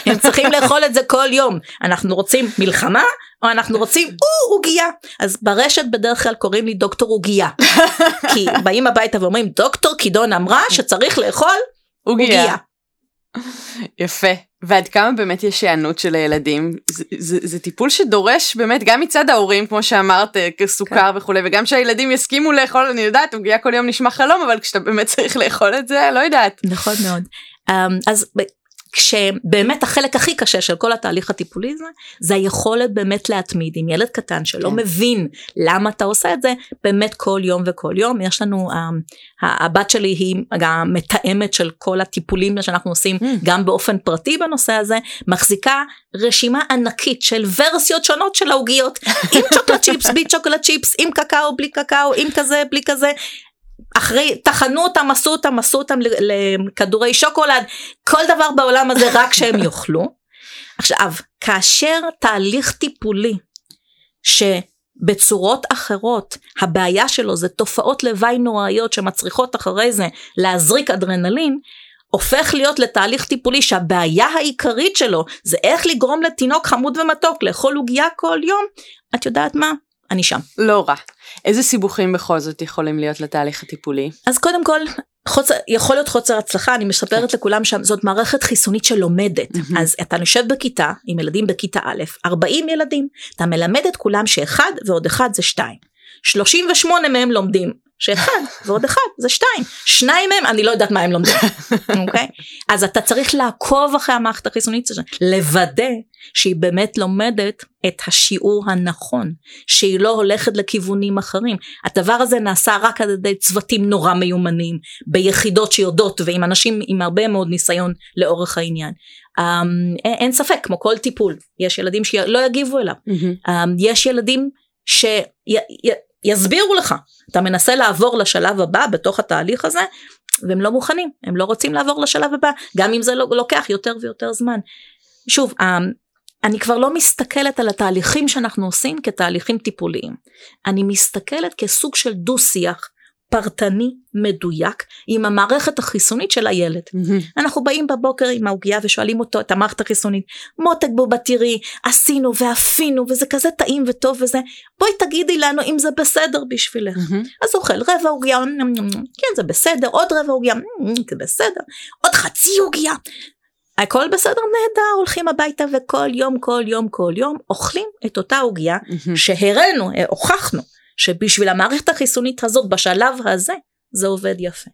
הם צריכים לאכול את זה כל יום אנחנו רוצים מלחמה או אנחנו רוצים או עוגייה אז ברשת בדרך כלל קוראים לי דוקטור עוגייה כי באים הביתה ואומרים דוקטור קידון אמרה שצריך לאכול עוגיה. עוגייה. יפה. ועד כמה באמת יש היענות של הילדים? זה, זה, זה טיפול שדורש באמת גם מצד ההורים, כמו שאמרת, אה, סוכר כן. וכולי, וגם שהילדים יסכימו לאכול, אני יודעת, עוגיה כל יום נשמע חלום, אבל כשאתה באמת צריך לאכול את זה, לא יודעת. נכון מאוד. אמ, אז כשבאמת החלק הכי קשה של כל התהליך הטיפולי הזה, זה היכולת באמת להתמיד עם ילד קטן שלא כן. מבין למה אתה עושה את זה, באמת כל יום וכל יום. יש לנו, אמ, ה- הבת שלי היא גם מתאמת של כל הטיפולים שאנחנו עושים Mm. גם באופן פרטי בנושא הזה, מחזיקה רשימה ענקית של ורסיות שונות של העוגיות, עם (laughs) צ'וקולד צ'יפס, בלי צ'וקולד צ'יפס, עם קקאו, בלי קקאו, עם כזה, בלי כזה. אחרי, טחנו אותם, עשו אותם, עשו אותם לכדורי שוקולד, כל דבר בעולם הזה רק שהם יאכלו. עכשיו, כאשר תהליך טיפולי שבצורות אחרות הבעיה שלו זה תופעות לוואי נוראיות שמצריכות אחרי זה להזריק אדרנלין, הופך להיות לתהליך טיפולי שהבעיה העיקרית שלו זה איך לגרום לתינוק חמוד ומתוק לאכול עוגיה כל יום, את יודעת מה? אני שם. לא רע. איזה סיבוכים בכל זאת יכולים להיות לתהליך הטיפולי? אז קודם כל, חוצר, יכול להיות חוסר הצלחה, אני מספרת לכולם שזאת מערכת חיסונית שלומדת. מהמם. אז אתה יושב בכיתה עם ילדים בכיתה א', 40 ילדים, אתה מלמד את כולם שאחד ועוד אחד זה שתיים. 38 מהם לומדים שאחד ועוד אחד זה שתיים. שניים מהם אני לא יודעת מה הם לומדים, (laughs) אוקיי? אז אתה צריך לעקוב אחרי המערכת החיסונית הזאת, לוודא שהיא באמת לומדת את השיעור הנכון, שהיא לא הולכת לכיוונים אחרים. הדבר הזה נעשה רק על ידי צוותים נורא מיומנים, ביחידות שיודעות ועם אנשים עם הרבה מאוד ניסיון לאורך העניין. Um, אין, אין ספק, כמו כל טיפול, יש ילדים שלא יגיבו אליו. Um, יש ילדים שיסבירו לך, אתה מנסה לעבור לשלב הבא בתוך התהליך הזה, והם לא מוכנים, הם לא רוצים לעבור לשלב הבא, גם אם זה לא- לוקח יותר ויותר זמן. שוב, um, אני כבר לא מסתכלת על התהליכים שאנחנו עושים כתהליכים טיפוליים. אני מסתכלת כסוג של דו-שיח פרטני מדויק עם המערכת החיסונית של הילד. אנחנו באים בבוקר עם העוגיה ושואלים אותו את המערכת החיסונית, מותק בובה תראי, עשינו ואפינו וזה כזה טעים וטוב וזה, בואי תגידי לנו אם זה בסדר בשבילך. אז אוכל רבע עוגיה, כן זה בסדר, עוד רבע עוגיה, זה בסדר, עוד חצי עוגיה. הכל בסדר נהדר, הולכים הביתה וכל יום, כל יום, כל יום, אוכלים את אותה עוגיה שהראינו, אה, הוכחנו, שבשביל המערכת החיסונית הזאת בשלב הזה, זה עובד יפה.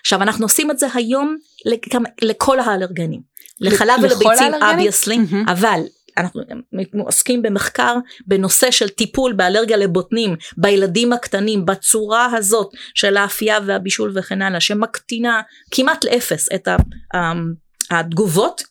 עכשיו אנחנו עושים את זה היום לכמה, לכל האלרגנים, לחלב ולביצים obviously, מהמם. אבל אנחנו עוסקים במחקר בנושא של טיפול באלרגיה לבוטנים בילדים הקטנים בצורה הזאת של האפייה והבישול וכן הלאה שמקטינה כמעט לאפס את התגובות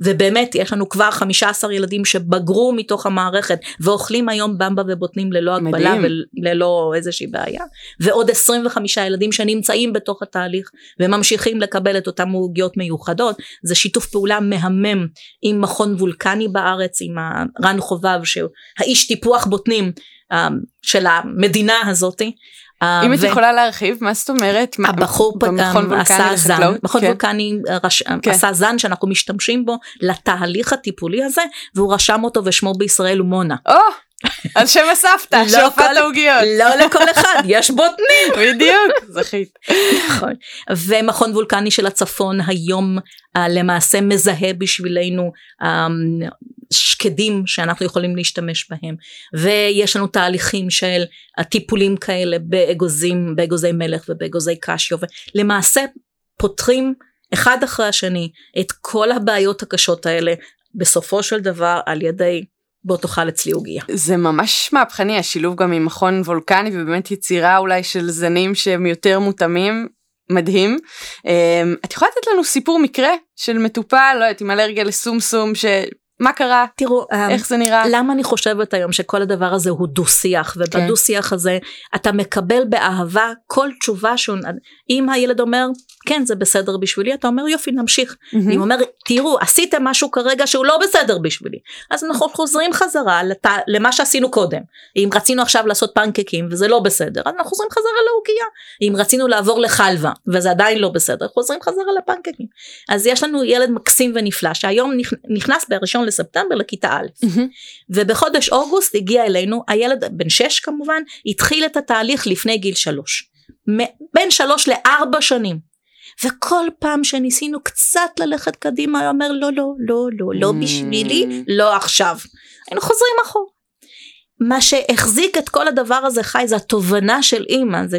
ובאמת יש לנו כבר 15 ילדים שבגרו מתוך המערכת ואוכלים היום במבה ובוטנים ללא הגבלה מדהים. וללא איזושהי בעיה ועוד 25 ילדים שנמצאים בתוך התהליך וממשיכים לקבל את אותם עוגיות מיוחדות זה שיתוף פעולה מהמם עם מכון וולקני בארץ עם רן חובב שהוא האיש טיפוח בוטנים אה, של המדינה הזאתי. אם את יכולה להרחיב, מה זאת אומרת? הבחור במכון וולקני עשה זן, לחקלאות? מכון. וולקני רש-. עשה זן שאנחנו משתמשים בו לתהליך הטיפולי הזה והוא רשם אותו ושמו בישראל הוא מונה. על שם הסבתא, לא את העוגיות. לא לכל אחד יש בוטנים. (laughs) בדיוק, זכית. נכון. ומכון וולקני של הצפון היום אה, למעשה מזהה בשבילנו אה, שקדים שאנחנו יכולים להשתמש בהם ויש לנו תהליכים של הטיפולים כאלה באגוזים באגוזי מלך ובאגוזי קשיו ולמעשה פותרים אחד אחרי השני את כל הבעיות הקשות האלה בסופו של דבר על ידי בוא תאכל אצלי עוגיה. זה ממש מהפכני השילוב גם עם מכון וולקני ובאמת יצירה אולי של זנים שהם יותר מותאמים. מדהים. אמ, את יכולה לתת לנו סיפור מקרה של מטופל, לא יודעת, עם אלרגיה לסומסום, שמה קרה? תראו, אה, איך זה נראה? למה אני חושבת היום שכל הדבר הזה הוא דו שיח ובדו שיח הזה אתה מקבל באהבה כל תשובה שהוא אם הילד אומר כן זה בסדר בשבילי אתה אומר יופי נמשיך. מהמם. אם אומר תראו עשיתם משהו כרגע שהוא לא בסדר בשבילי. אז אנחנו חוזרים חזרה לת... למה שעשינו קודם. אם רצינו עכשיו לעשות פנקקים וזה לא בסדר אז אנחנו חוזרים חזרה לעוגיה אם רצינו לעבור לחלבה וזה עדיין לא בסדר חוזרים חזרה לפנקקים. אז יש לנו ילד מקסים ונפלא שהיום נכ- נכנס בראשון לספטמבר לכיתה א' מהמם. ובחודש אוגוסט הגיע אלינו הילד בן שש כמובן התחיל את התהליך לפני גיל שלוש. מ- בין שלוש לארבע שנים וכל פעם שניסינו קצת ללכת קדימה הוא אומר לא לא לא לא לא Mm. בשבילי לא עכשיו היינו חוזרים אחורה. מה שהחזיק את כל הדבר הזה חי זה התובנה של אימא זה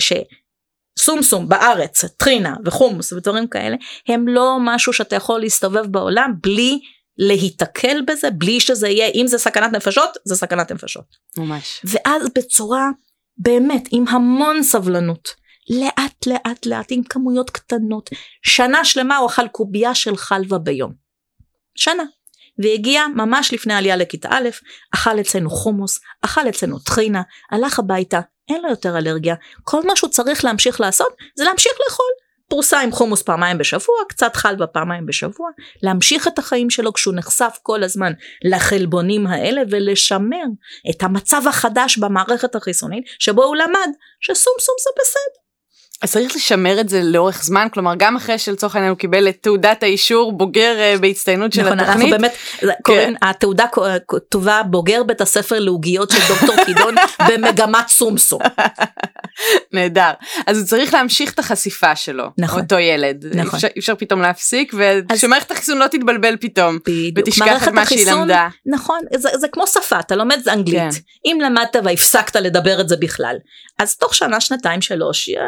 שסומסום בארץ טחינה וחומוס ודברים כאלה הם לא משהו שאתה יכול להסתובב בעולם בלי להיתקל בזה בלי שזה יהיה אם זה סכנת נפשות זה סכנת נפשות ממש. ואז בצורה באמת עם המון סבלנות לאט לאט לאט עם כמויות קטנות. שנה שלמה הוא אכל קובייה של חלבה ביום. שנה. והגיע ממש לפני העלייה לכיתה א' אכל אצלנו חומוס אכל אצלנו טחינה הלך הביתה אין לו יותר אלרגיה. כל מה שהוא צריך להמשיך לעשות זה להמשיך לאכול. פרוסה עם חומוס פעמיים בשבוע קצת חלבה פעמיים בשבוע להמשיך את החיים שלו כשהוא נחשף כל הזמן לחלבונים האלה ולשמר את המצב החדש במערכת החיסונית שבו הוא למד שסומסום זה בסדר. אז צריך לשמר את זה לאורך זמן, כלומר גם אחרי שלצורך העניין הוא קיבל את תעודת האישור בוגר אה, בהצטיינות של נכון, אנחנו התוכנית. באמת קוראים התעודה כתובה בוגר בית הספר לעוגיות של דוקטור (laughs) קידון במגמת סומסום. (laughs) נהדר. אז הוא צריך להמשיך את החשיפה שלו, נכון. אותו ילד. נכון. אפשר, אפשר פתאום להפסיק, אז- ושמערכת החיסון לא תתבלבל פתאום. בדיוק. ותשכח את מה שהיא למדה. נכון, זה, זה כמו שפה, אתה לומד אנגלית. כן. אם למדת והפסקת לדבר את זה בכלל, אז תוך שנה, שנתיים, שלוש, אה,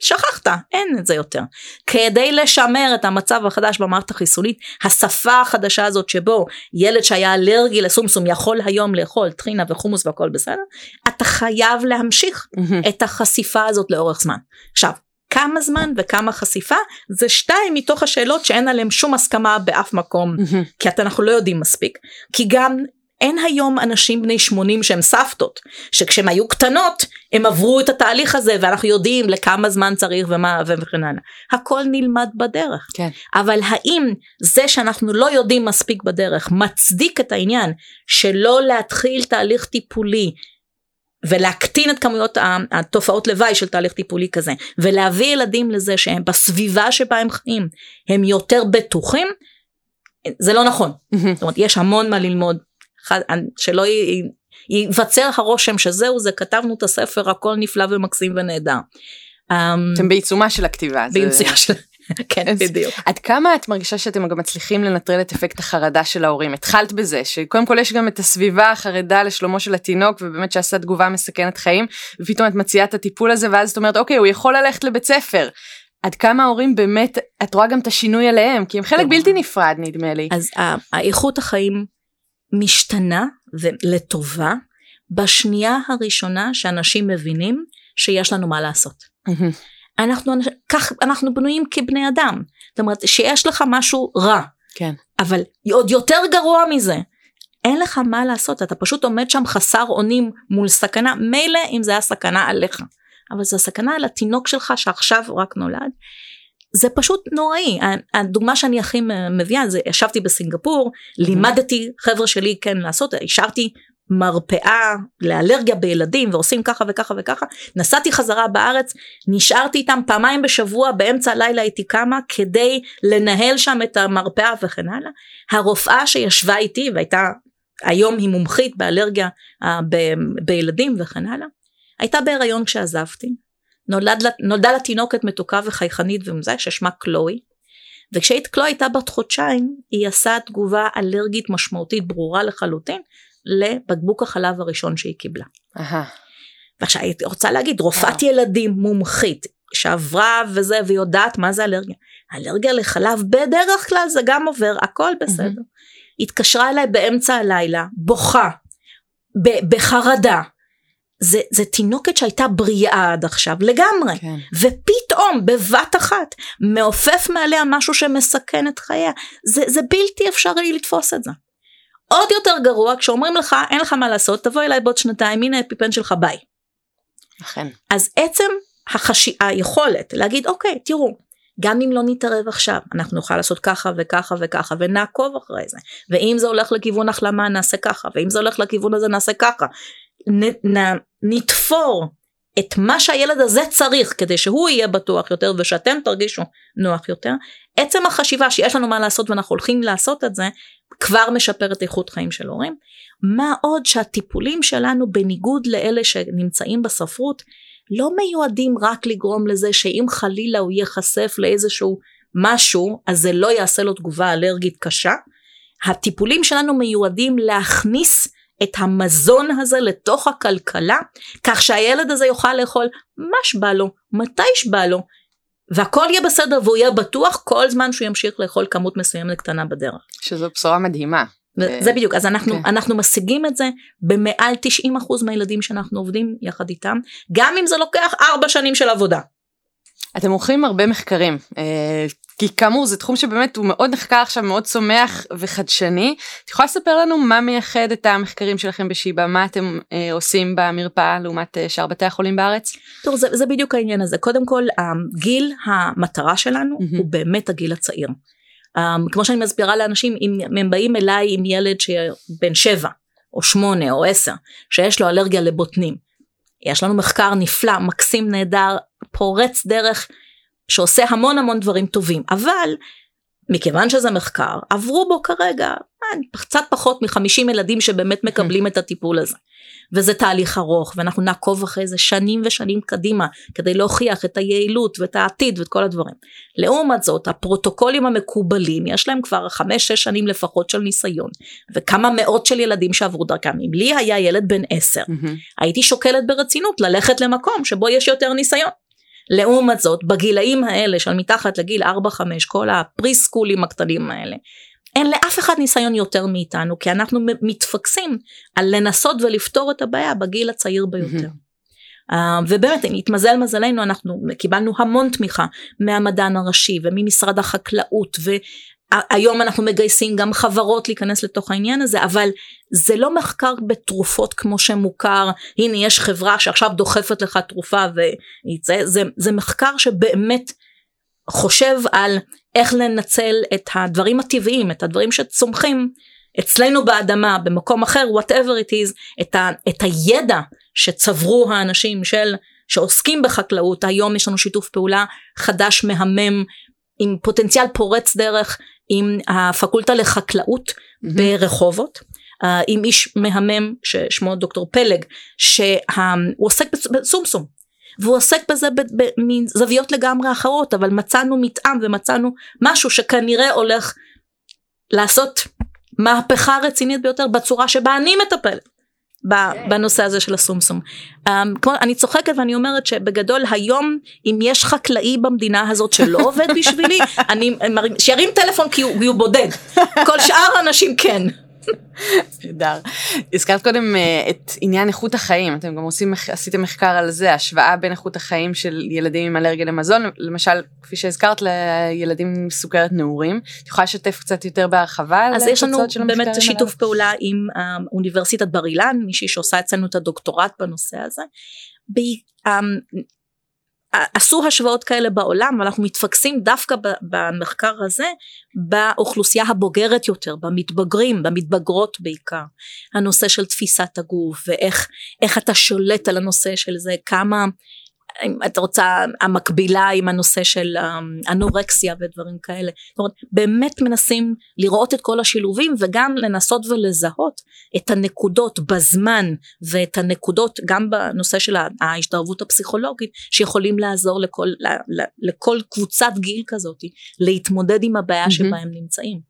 שכחת, אין את זה יותר. כדי לשמר את המצב החדש במערכת החיסונית, השפה החדשה הזאת שבו ילד שהיה אלרגי לסומסום יכול היום לאכול טחינה וחומוס והכל בסדר, אתה חייב להמשיך מהמם. את החשיפה הזאת לאורך זמן. עכשיו, כמה זמן וכמה חשיפה זה שתיים מתוך השאלות שאין עליהן שום הסכמה באף מקום מהמם. כי אנחנו לא יודעים מספיק כי גם אין היום אנשים בני 80 שהם סבתות שכשהם היו קטנות הם עברו את התהליך הזה ואנחנו יודעים לכמה זמן צריך ומה וכן הלאה הכל נלמד בדרך כן. אבל האם זה שאנחנו לא יודעים מספיק בדרך מצדיק את העניין שלא להתחיל תהליך טיפולי ולהקטין את כמויות התופעות לוואי של תהליך טיפולי כזה ולהביא ילדים לזה שהם בסביבה שבה הם חיים הם יותר בטוחים זה לא נכון. זאת אומרת יש המון מה ללמוד שלא י- ייווצר הרושם שזהו זה כתבנו את הספר הכל נפלא ומקסים ונהדר. אמ, אתם בעיצומה של הכתיבה. ביציאה של... (laughs) כן בדיוק. עד כמה את מרגישה שאתם גם מצליחים לנטרל את אפקט החרדה של ההורים? התחלת בזה, שקודם כל יש גם את הסביבה החרדה לשלומו של התינוק, ובאמת שעשה תגובה מסכנת חיים, ופתאום את מציעה את הטיפול הזה, ואז את אומרת, אוקיי, הוא יכול ללכת לבית ספר. עד כמה ההורים באמת, את רואה גם את השינוי עליהם, כי הם חלק. בלתי נפרד נדמה לי. אז האיכות החיים משתנה ולטובה בשנייה הראשונה שאנשים מבינים שיש לנו מה לעשות. אנחנו, כך אנחנו בנויים כבני אדם. זאת אומרת שיש לך משהו רע כן. אבל עוד יותר גרוע מזה, אין לך מה לעשות, אתה פשוט עומד שם חסר אונים מול סכנה, מילא אם זה היה סכנה עליך, אבל זו סכנה על התינוק שלך שעכשיו רק נולד. זה פשוט נוראי, הדוגמה שאני הכי מביאה זה ישבתי בסינגפור, לימדתי חבר'ה שלי כן לעשות, השארתי מרפאה לאלרגיה בילדים ועושים ככה וככה וככה, נסעתי חזרה בארץ, נשארתי איתם פעמיים בשבוע, באמצע הלילה הייתי קמה כדי לנהל שם את המרפאה וכן הלאה. הרופאה שישבה איתי והייתה, היום היא מומחית באלרגיה uh, ב- בילדים וכן הלאה, הייתה בהיריון כשעזבתי, נולד, נולדה לה תינוקת מתוקה וחייכנית ומזה ששמה קלואי, וכשהיית קלואי הייתה בת חודשיים, היא עשה תגובה אלרגית משמעותית ברורה לחלוטין, לבקבוק החלב הראשון שהיא קיבלה. ועכשיו הייתי רוצה להגיד רופאת ילדים מומחית שעברה וזה ויודעת מה זה אלרגיה. אלרגיה לחלב בדרך כלל זה גם עובר הכל בסדר. התקשרה אליי באמצע הלילה בוכה בחרדה. זה, זה תינוקת שהייתה בריאה עד עכשיו לגמרי כן. ופתאום בבת אחת מעופף מעליה משהו שמסכן את חייה זה, זה בלתי אפשרי לתפוס את זה. עוד יותר גרוע כשאומרים לך אין לך מה לעשות תבוא אליי בעוד שנתיים הנה האפיפן שלך ביי. אכן. אז עצם החשי... היכולת להגיד אוקיי תראו גם אם לא נתערב עכשיו אנחנו נוכל לעשות ככה וככה וככה ונעקוב אחרי זה ואם זה הולך לכיוון החלמה נעשה ככה ואם זה הולך לכיוון הזה נעשה ככה נ... נ... נתפור את מה שהילד הזה צריך כדי שהוא יהיה בטוח יותר ושאתם תרגישו נוח יותר עצם החשיבה שיש לנו מה לעשות ואנחנו הולכים לעשות את זה כבר משפר את איכות חיים של הורים. מה עוד שהטיפולים שלנו בניגוד לאלה שנמצאים בספרות לא מיועדים רק לגרום לזה שאם חלילה הוא ייחשף לאיזשהו משהו אז זה לא יעשה לו תגובה אלרגית קשה. הטיפולים שלנו מיועדים להכניס את המזון הזה לתוך הכלכלה כך שהילד הזה יוכל לאכול מה שבא לו מתי שבא לו והכל יהיה בסדר והוא יהיה בטוח כל זמן שהוא ימשיך לאכול כמות מסוימת קטנה בדרך. שזו בשורה מדהימה. זה בדיוק אז אנחנו כן. אנחנו משיגים את זה במעל 90% מהילדים שאנחנו עובדים יחד איתם גם אם זה לוקח 4 שנים של עבודה. אתם עורכים הרבה מחקרים אה, כי כאמור זה תחום שבאמת הוא מאוד נחקר עכשיו מאוד צומח וחדשני. את יכולה לספר לנו מה מייחד את המחקרים שלכם בשיבא מה אתם אה, עושים במרפאה לעומת אה, שאר בתי החולים בארץ? טוב זה, זה בדיוק העניין הזה קודם כל גיל המטרה שלנו mm-hmm. הוא באמת הגיל הצעיר. Um, כמו שאני מסבירה לאנשים אם הם באים אליי עם ילד שבן שבע או שמונה או עשר שיש לו אלרגיה לבוטנים. יש לנו מחקר נפלא מקסים נהדר פורץ דרך שעושה המון המון דברים טובים אבל מכיוון שזה מחקר עברו בו כרגע אה, קצת פחות מחמישים ילדים שבאמת מקבלים את הטיפול הזה. וזה תהליך ארוך ואנחנו נעקוב אחרי זה שנים ושנים קדימה כדי להוכיח את היעילות ואת העתיד ואת כל הדברים. לעומת זאת הפרוטוקולים המקובלים יש להם כבר חמש שש שנים לפחות של ניסיון וכמה מאות של ילדים שעברו דרכם אם לי היה ילד בן עשר mm-hmm. הייתי שוקלת ברצינות ללכת למקום שבו יש יותר ניסיון. לעומת זאת בגילאים האלה של מתחת לגיל 4-5 כל הפרי סקולים הקטנים האלה אין לאף אחד ניסיון יותר מאיתנו כי אנחנו מתפקסים על לנסות ולפתור את הבעיה בגיל הצעיר ביותר. Uh, ובאמת אם התמזל מזלנו אנחנו קיבלנו המון תמיכה מהמדען הראשי וממשרד החקלאות והיום אנחנו מגייסים גם חברות להיכנס לתוך העניין הזה אבל זה לא מחקר בתרופות כמו שמוכר. הנה יש חברה שעכשיו דוחפת לך תרופה וזה זה, זה מחקר שבאמת חושב על איך לנצל את הדברים הטבעיים, את הדברים שצומחים אצלנו באדמה, במקום אחר, whatever it is, את, ה, את הידע שצברו האנשים של, שעוסקים בחקלאות, היום יש לנו שיתוף פעולה חדש מהמם עם פוטנציאל פורץ דרך עם הפקולטה לחקלאות mm-hmm. ברחובות. Uh, עם איש מהמם ששמו דוקטור פלג שהוא עוסק בסומסום והוא עוסק בזה מזוויות לגמרי אחרות אבל מצאנו מתאם ומצאנו משהו שכנראה הולך לעשות מהפכה רצינית ביותר בצורה שבה אני מטפלת בנושא הזה של הסומסום. Um, כמו, אני צוחקת ואני אומרת שבגדול היום אם יש חקלאי במדינה הזאת שלא עובד (laughs) בשבילי אני שירים טלפון כי הוא, הוא בודד כל שאר האנשים כן. נהדר. הזכרת קודם uh, את עניין איכות החיים, אתם גם עושים, עשיתם מחקר על זה, השוואה בין איכות החיים של ילדים עם אלרגיה למזון, למשל, כפי שהזכרת, לילדים עם סוכרת נעורים. את יכולה לשתף קצת יותר בהרחבה על התוצאות של המחקרים אז יש לנו באמת שיתוף פעולה עם uh, אוניברסיטת בר אילן, מישהי שעושה אצלנו את הדוקטורט בנושא הזה. עשו השוואות כאלה בעולם ואנחנו מתפקסים דווקא במחקר הזה באוכלוסייה הבוגרת יותר במתבגרים במתבגרות בעיקר. הנושא של תפיסת הגוף ואיך אתה שולט על הנושא של זה כמה אם את רוצה המקבילה עם הנושא של um, אנורקסיה ודברים כאלה זאת אומרת באמת מנסים לראות את כל השילובים וגם לנסות ולזהות את הנקודות בזמן ואת הנקודות גם בנושא של ההשתרבות הפסיכולוגית שיכולים לעזור לכל, לכל קבוצת גיל כזאת להתמודד עם הבעיה mm-hmm. שבה הם נמצאים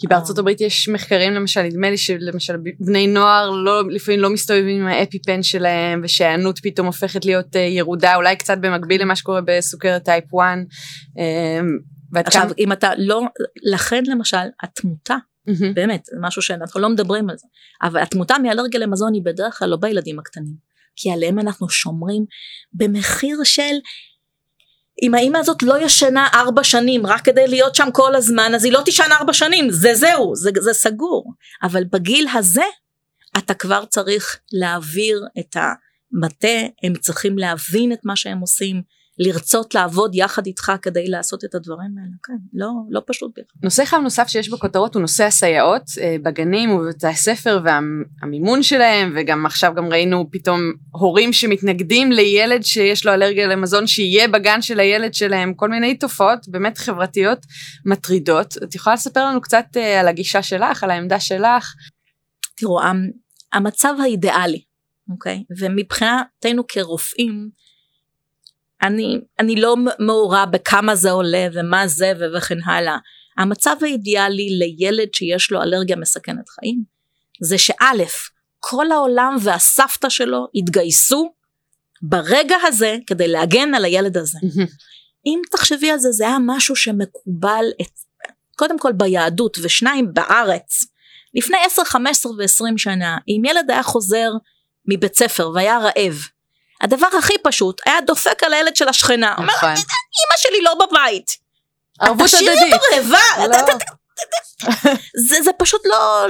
כי בארצות הברית יש מחקרים למשל נדמה לי שלמשל בני נוער לא לפעמים לא מסתובבים עם האפיפן שלהם ושהיענות פתאום הופכת להיות אה, ירודה אולי קצת במקביל למה שקורה בסוכרת טייפ 1. אמ, עכשיו כאן... אם אתה לא לכן למשל התמותה mm-hmm. באמת זה משהו שאנחנו לא מדברים על זה אבל התמותה מאלרגיה למזון היא בדרך כלל לא בילדים הקטנים כי עליהם אנחנו שומרים במחיר של אם האימא הזאת לא ישנה ארבע שנים רק כדי להיות שם כל הזמן אז היא לא תישן ארבע שנים זה זהו זה, זה סגור. אבל בגיל הזה אתה כבר צריך להעביר את המטה הם צריכים להבין את מה שהם עושים לרצות לעבוד יחד איתך כדי לעשות את הדברים האלה, כן, לא, לא פשוט בכלל. נושא חם נוסף שיש בכותרות הוא נושא הסייעות אה, בגנים ובבתי הספר והמימון שלהם וגם עכשיו גם ראינו פתאום הורים שמתנגדים לילד שיש לו אלרגיה למזון שיהיה בגן של הילד שלהם, כל מיני תופעות באמת חברתיות מטרידות. את יכולה לספר לנו קצת אה, על הגישה שלך, על העמדה שלך? תראו, המצב האידיאלי, אוקיי? ומבחינתנו כרופאים, אני, אני לא מעורה בכמה זה עולה ומה זה וכן הלאה. המצב האידיאלי לילד שיש לו אלרגיה מסכנת חיים זה שא' כל העולם והסבתא שלו יתגייסו ברגע הזה כדי להגן על הילד הזה. אם תחשבי על זה זה היה משהו שמקובל את, קודם כל ביהדות ושניים בארץ לפני 10, 15 ו-20 שנה אם ילד היה חוזר מבית ספר והיה רעב הדבר הכי פשוט היה דופק על הילד של השכנה. נכון. אומר, אמא שלי לא בבית. ערבות הדדית. תשאירי אותו רעבה. לא. זה פשוט לא...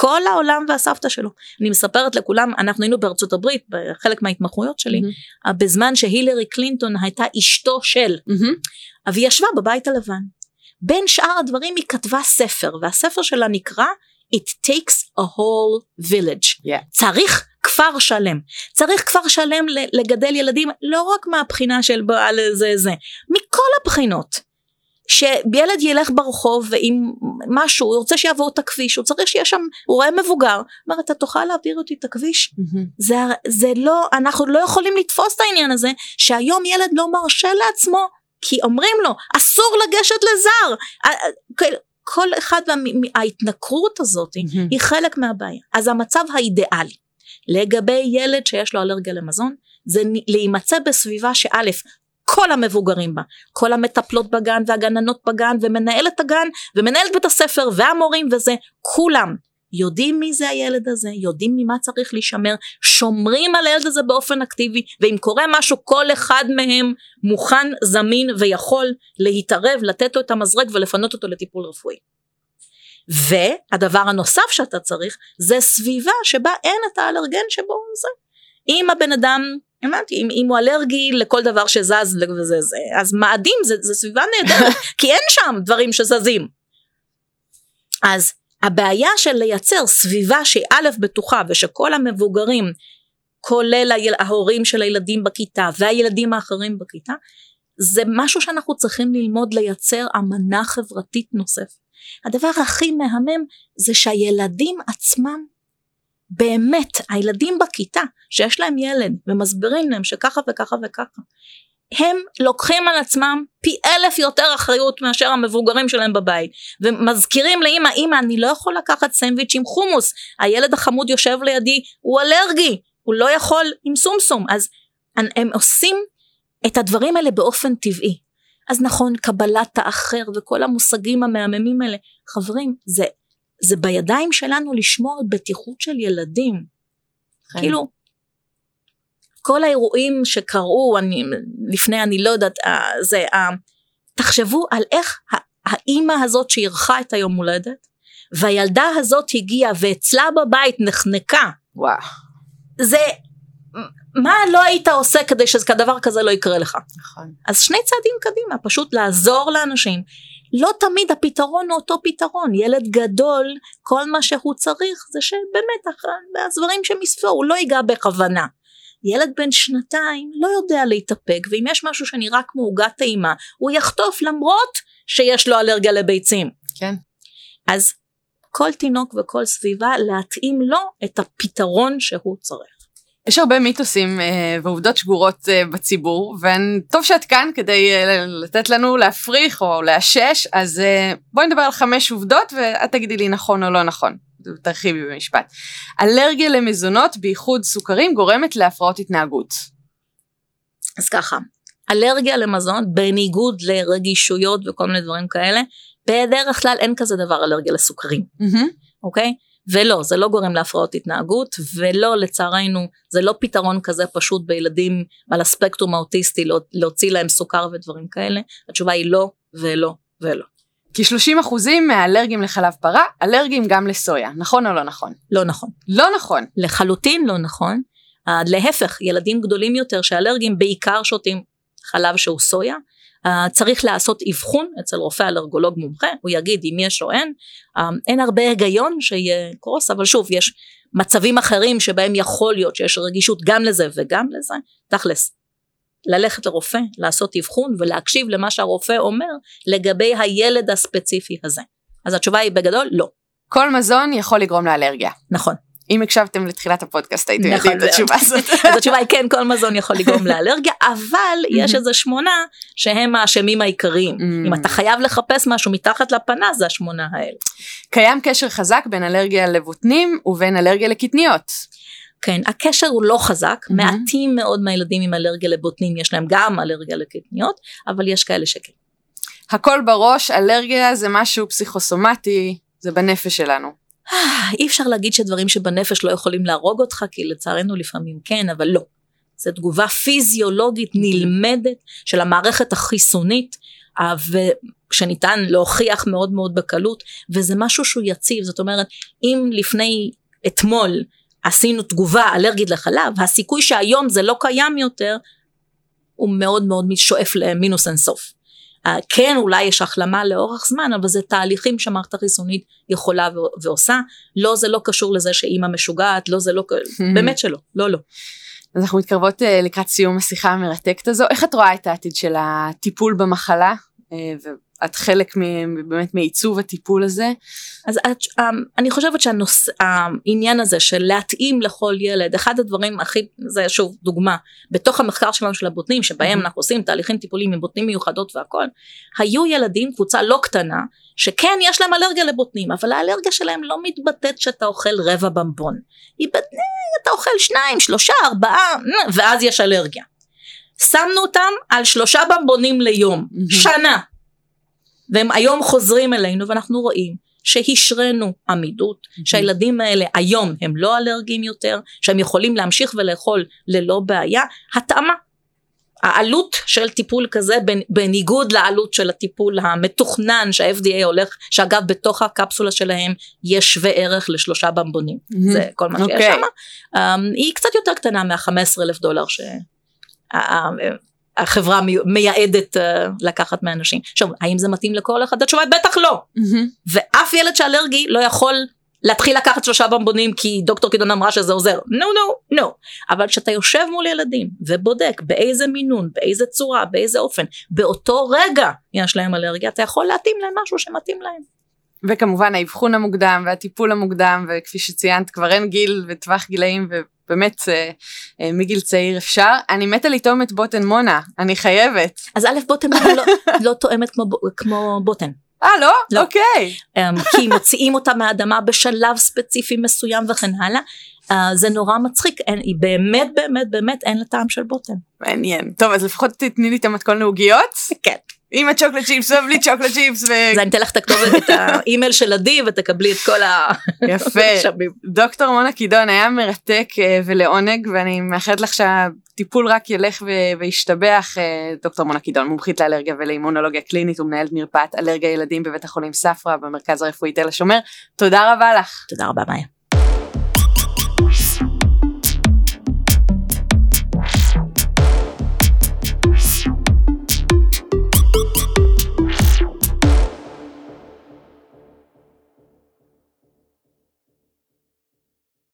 כל העולם והסבתא שלו. אני מספרת לכולם, אנחנו היינו בארצות הברית, בחלק מההתמחויות שלי, mm-hmm. בזמן שהילרי קלינטון הייתה אשתו של, mm-hmm. והיא ישבה בבית הלבן. בין שאר הדברים היא כתבה ספר, והספר שלה נקרא It takes a whole village. Yeah. צריך כפר שלם. צריך כפר שלם לגדל ילדים לא רק מהבחינה של בעל זה זה, מכל הבחינות. שילד ילך ברחוב ועם משהו, הוא רוצה שיעבור את הכביש, הוא צריך שיהיה שם, הוא רואה מבוגר, אומר אתה תוכל להעביר אותי את הכביש? Mm-hmm. זה, זה לא, אנחנו לא יכולים לתפוס את העניין הזה, שהיום ילד לא מרשה לעצמו, כי אומרים לו אסור לגשת לזר, כל אחד מההתנכרות הזאת mm-hmm. היא חלק מהבעיה, אז המצב האידיאלי לגבי ילד שיש לו אלרגיה למזון זה להימצא בסביבה שא' כל המבוגרים בה, כל המטפלות בגן והגננות בגן ומנהלת הגן ומנהלת בית הספר והמורים וזה, כולם יודעים מי זה הילד הזה, יודעים ממה צריך להישמר, שומרים על הילד הזה באופן אקטיבי ואם קורה משהו כל אחד מהם מוכן, זמין ויכול להתערב, לתת לו את המזרק ולפנות אותו לטיפול רפואי. והדבר הנוסף שאתה צריך זה סביבה שבה אין את האלרגן שבו זה. אם הבן אדם, אמרתי, אם, אם הוא אלרגי לכל דבר שזז וזה זה, אז מאדים זה, זה סביבה נהדרת, (laughs) כי אין שם דברים שזזים. אז הבעיה של לייצר סביבה שהיא א' בטוחה ושכל המבוגרים כולל ההורים של הילדים בכיתה והילדים האחרים בכיתה זה משהו שאנחנו צריכים ללמוד לייצר אמנה חברתית נוספת. הדבר הכי מהמם זה שהילדים עצמם באמת הילדים בכיתה שיש להם ילד ומסבירים להם שככה וככה וככה הם לוקחים על עצמם פי אלף יותר אחריות מאשר המבוגרים שלהם בבית ומזכירים לאמא אמא אני לא יכול לקחת סנדוויץ' עם חומוס הילד החמוד יושב לידי הוא אלרגי הוא לא יכול עם סומסום. אז הם עושים את הדברים האלה באופן טבעי אז נכון קבלת האחר וכל המושגים המהממים האלה חברים זה זה בידיים שלנו לשמור על בטיחות של ילדים. כן. כאילו, כל האירועים שקרו אני, לפני אני לא יודעת, אה, זה, אה, תחשבו על איך האימא הזאת שאירחה את היום הולדת, והילדה הזאת הגיעה ואצלה בבית נחנקה. וואו. זה, מה לא היית עושה כדי שדבר כזה לא יקרה לך? נכון. אז שני צעדים קדימה, פשוט לעזור לאנשים. לא תמיד הפתרון הוא אותו פתרון, ילד גדול, כל מה שהוא צריך זה שבאמת הדברים שמסביבו, הוא לא ייגע בכוונה. ילד בן שנתיים לא יודע להתאפק, ואם יש משהו שנראה כמו עוגת טעימה, הוא יחטוף למרות שיש לו אלרגיה לביצים. כן. אז כל תינוק וכל סביבה להתאים לו את הפתרון שהוא צריך. יש הרבה מיתוסים אה, ועובדות שגורות אה, בציבור, וטוב שאת כאן כדי אה, לתת לנו להפריך או לאשש, אז בואי נדבר על חמש עובדות ואת תגידי לי נכון או לא נכון. תרחיבי במשפט. אלרגיה למזונות, בייחוד סוכרים, גורמת להפרעות התנהגות. אז ככה, אלרגיה למזון בניגוד לרגישויות וכל מיני דברים כאלה, בדרך כלל אין כזה דבר אלרגיה לסוכרים, אוקיי? ולא, זה לא גורם להפרעות התנהגות, ולא, לצערנו, זה לא פתרון כזה פשוט בילדים על הספקטרום האוטיסטי לא, להוציא להם סוכר ודברים כאלה, התשובה היא לא, ולא, ולא. כ-30% מהאלרגים לחלב פרה, אלרגים גם לסויה, נכון או לא נכון? לא נכון. לא נכון. לחלוטין לא נכון. להפך, ילדים גדולים יותר שאלרגיים בעיקר שותים חלב שהוא סויה. Uh, צריך לעשות אבחון אצל רופא אלרגולוג מומחה, הוא יגיד אם יש או אין. Uh, אין הרבה היגיון שיהיה קרוס, אבל שוב, יש מצבים אחרים שבהם יכול להיות שיש רגישות גם לזה וגם לזה. תכלס, ללכת לרופא, לעשות אבחון ולהקשיב למה שהרופא אומר לגבי הילד הספציפי הזה. אז התשובה היא בגדול לא. כל מזון יכול לגרום לאלרגיה. נכון. אם הקשבתם לתחילת הפודקאסט הייתם נכון, יודעים את התשובה הזאת. (laughs) אז התשובה היא כן, כל מזון יכול לגרום לאלרגיה, אבל (laughs) יש איזה שמונה שהם האשמים העיקריים. Mm. אם אתה חייב לחפש משהו מתחת לפנס, זה השמונה האלה. קיים קשר חזק בין אלרגיה לבוטנים ובין אלרגיה לקטניות. כן, הקשר הוא לא חזק, מהמם. מעטים מאוד מהילדים עם אלרגיה לבוטנים, יש להם גם אלרגיה לקטניות, אבל יש כאלה שכן. הכל בראש, אלרגיה זה משהו פסיכוסומטי, זה בנפש שלנו. אי אפשר להגיד שדברים שבנפש לא יכולים להרוג אותך, כי לצערנו לפעמים כן, אבל לא. זו תגובה פיזיולוגית נלמדת של המערכת החיסונית, אה, ושניתן להוכיח מאוד מאוד בקלות, וזה משהו שהוא יציב, זאת אומרת, אם לפני אתמול עשינו תגובה אלרגית לחלב, הסיכוי שהיום זה לא קיים יותר, הוא מאוד מאוד שואף למינוס אינסוף. Uh, כן אולי יש החלמה לאורך זמן אבל זה תהליכים שהמערכת החיסונית יכולה ו- ועושה לא זה לא קשור לזה שאימא משוגעת לא זה לא (laughs) באמת שלא לא לא אז אנחנו מתקרבות אה, לקראת סיום השיחה המרתקת הזו. איך את רואה את העתיד של הטיפול במחלה? אה, ואת חלק מ- באמת מעיצוב הטיפול הזה. אז את, um, אני חושבת שהעניין הזה של להתאים לכל ילד אחד הדברים הכי זה שוב דוגמה בתוך המחקר שלנו של הבוטנים שבהם Mhm. אנחנו עושים תהליכים טיפוליים עם בוטנים מיוחדות והכל היו ילדים קבוצה לא קטנה שכן יש להם אלרגיה לבוטנים אבל האלרגיה שלהם לא מתבטאת שאתה אוכל רבע במבון היא בת... אתה אוכל שניים שלושה ארבעה אה, ואז יש אלרגיה שמנו אותם על שלושה במבונים ליום Mhm. שנה והם היום חוזרים אלינו ואנחנו רואים שהשרינו עמידות, שהילדים האלה היום הם לא אלרגיים יותר, שהם יכולים להמשיך ולאכול ללא בעיה, התאמה. העלות של טיפול כזה בנ- בניגוד לעלות של הטיפול המתוכנן שה-FDA הולך, שאגב בתוך הקפסולה שלהם יש שווה ערך לשלושה במבונים, זה כל מה שיש אוקיי. שם, um, היא קצת יותר קטנה מה-15 אלף דולר שהחברה מייעדת uh, לקחת מאנשים. עכשיו, האם זה מתאים לכל אחד? התשובה היא בטח לא. ואף ילד שאלרגי לא יכול להתחיל לקחת שלושה במבונים כי דוקטור קידון אמרה שזה עוזר. נו נו נו. אבל כשאתה יושב מול ילדים ובודק באיזה מינון, באיזה צורה, באיזה אופן, באותו רגע יש להם אלרגיה, אתה יכול להתאים להם משהו שמתאים להם. וכמובן האבחון המוקדם והטיפול המוקדם וכפי שציינת כבר אין גיל וטווח גילאים ובאמת אה, אה, מגיל צעיר אפשר. אני מתה לטעום את בוטן מונה, אני חייבת. אז א' בוטן לא, לא תואמת כמו, כמו בוטן. אה לא? לא. אוקיי. um, כי מוציאים אותה מהאדמה בשלב ספציפי מסוים וכן הלאה. אה, זה נורא מצחיק, אין, היא באמת באמת באמת אין לה טעם של בוטן. מעניין. טוב אז לפחות תתני לי את המתכון לעוגיות. כן. עם ה chocolate chips ובלי chocolate chips. ו... אז אני אתן לך את הכתובת, את האימייל של עדי ותקבלי את כל יפה. המשאבים. דוקטור מונה קידון היה מרתק אה, ולעונג ואני מאחלת לך שהטיפול רק ילך ו- וישתבח. אה, דוקטור מונה קידון מומחית לאלרגיה ולאימונולוגיה קלינית ומנהלת מרפאת אלרגיה ילדים בבית החולים ספרא במרכז הרפואי תל השומר. תודה רבה לך. תודה רבה מאיה.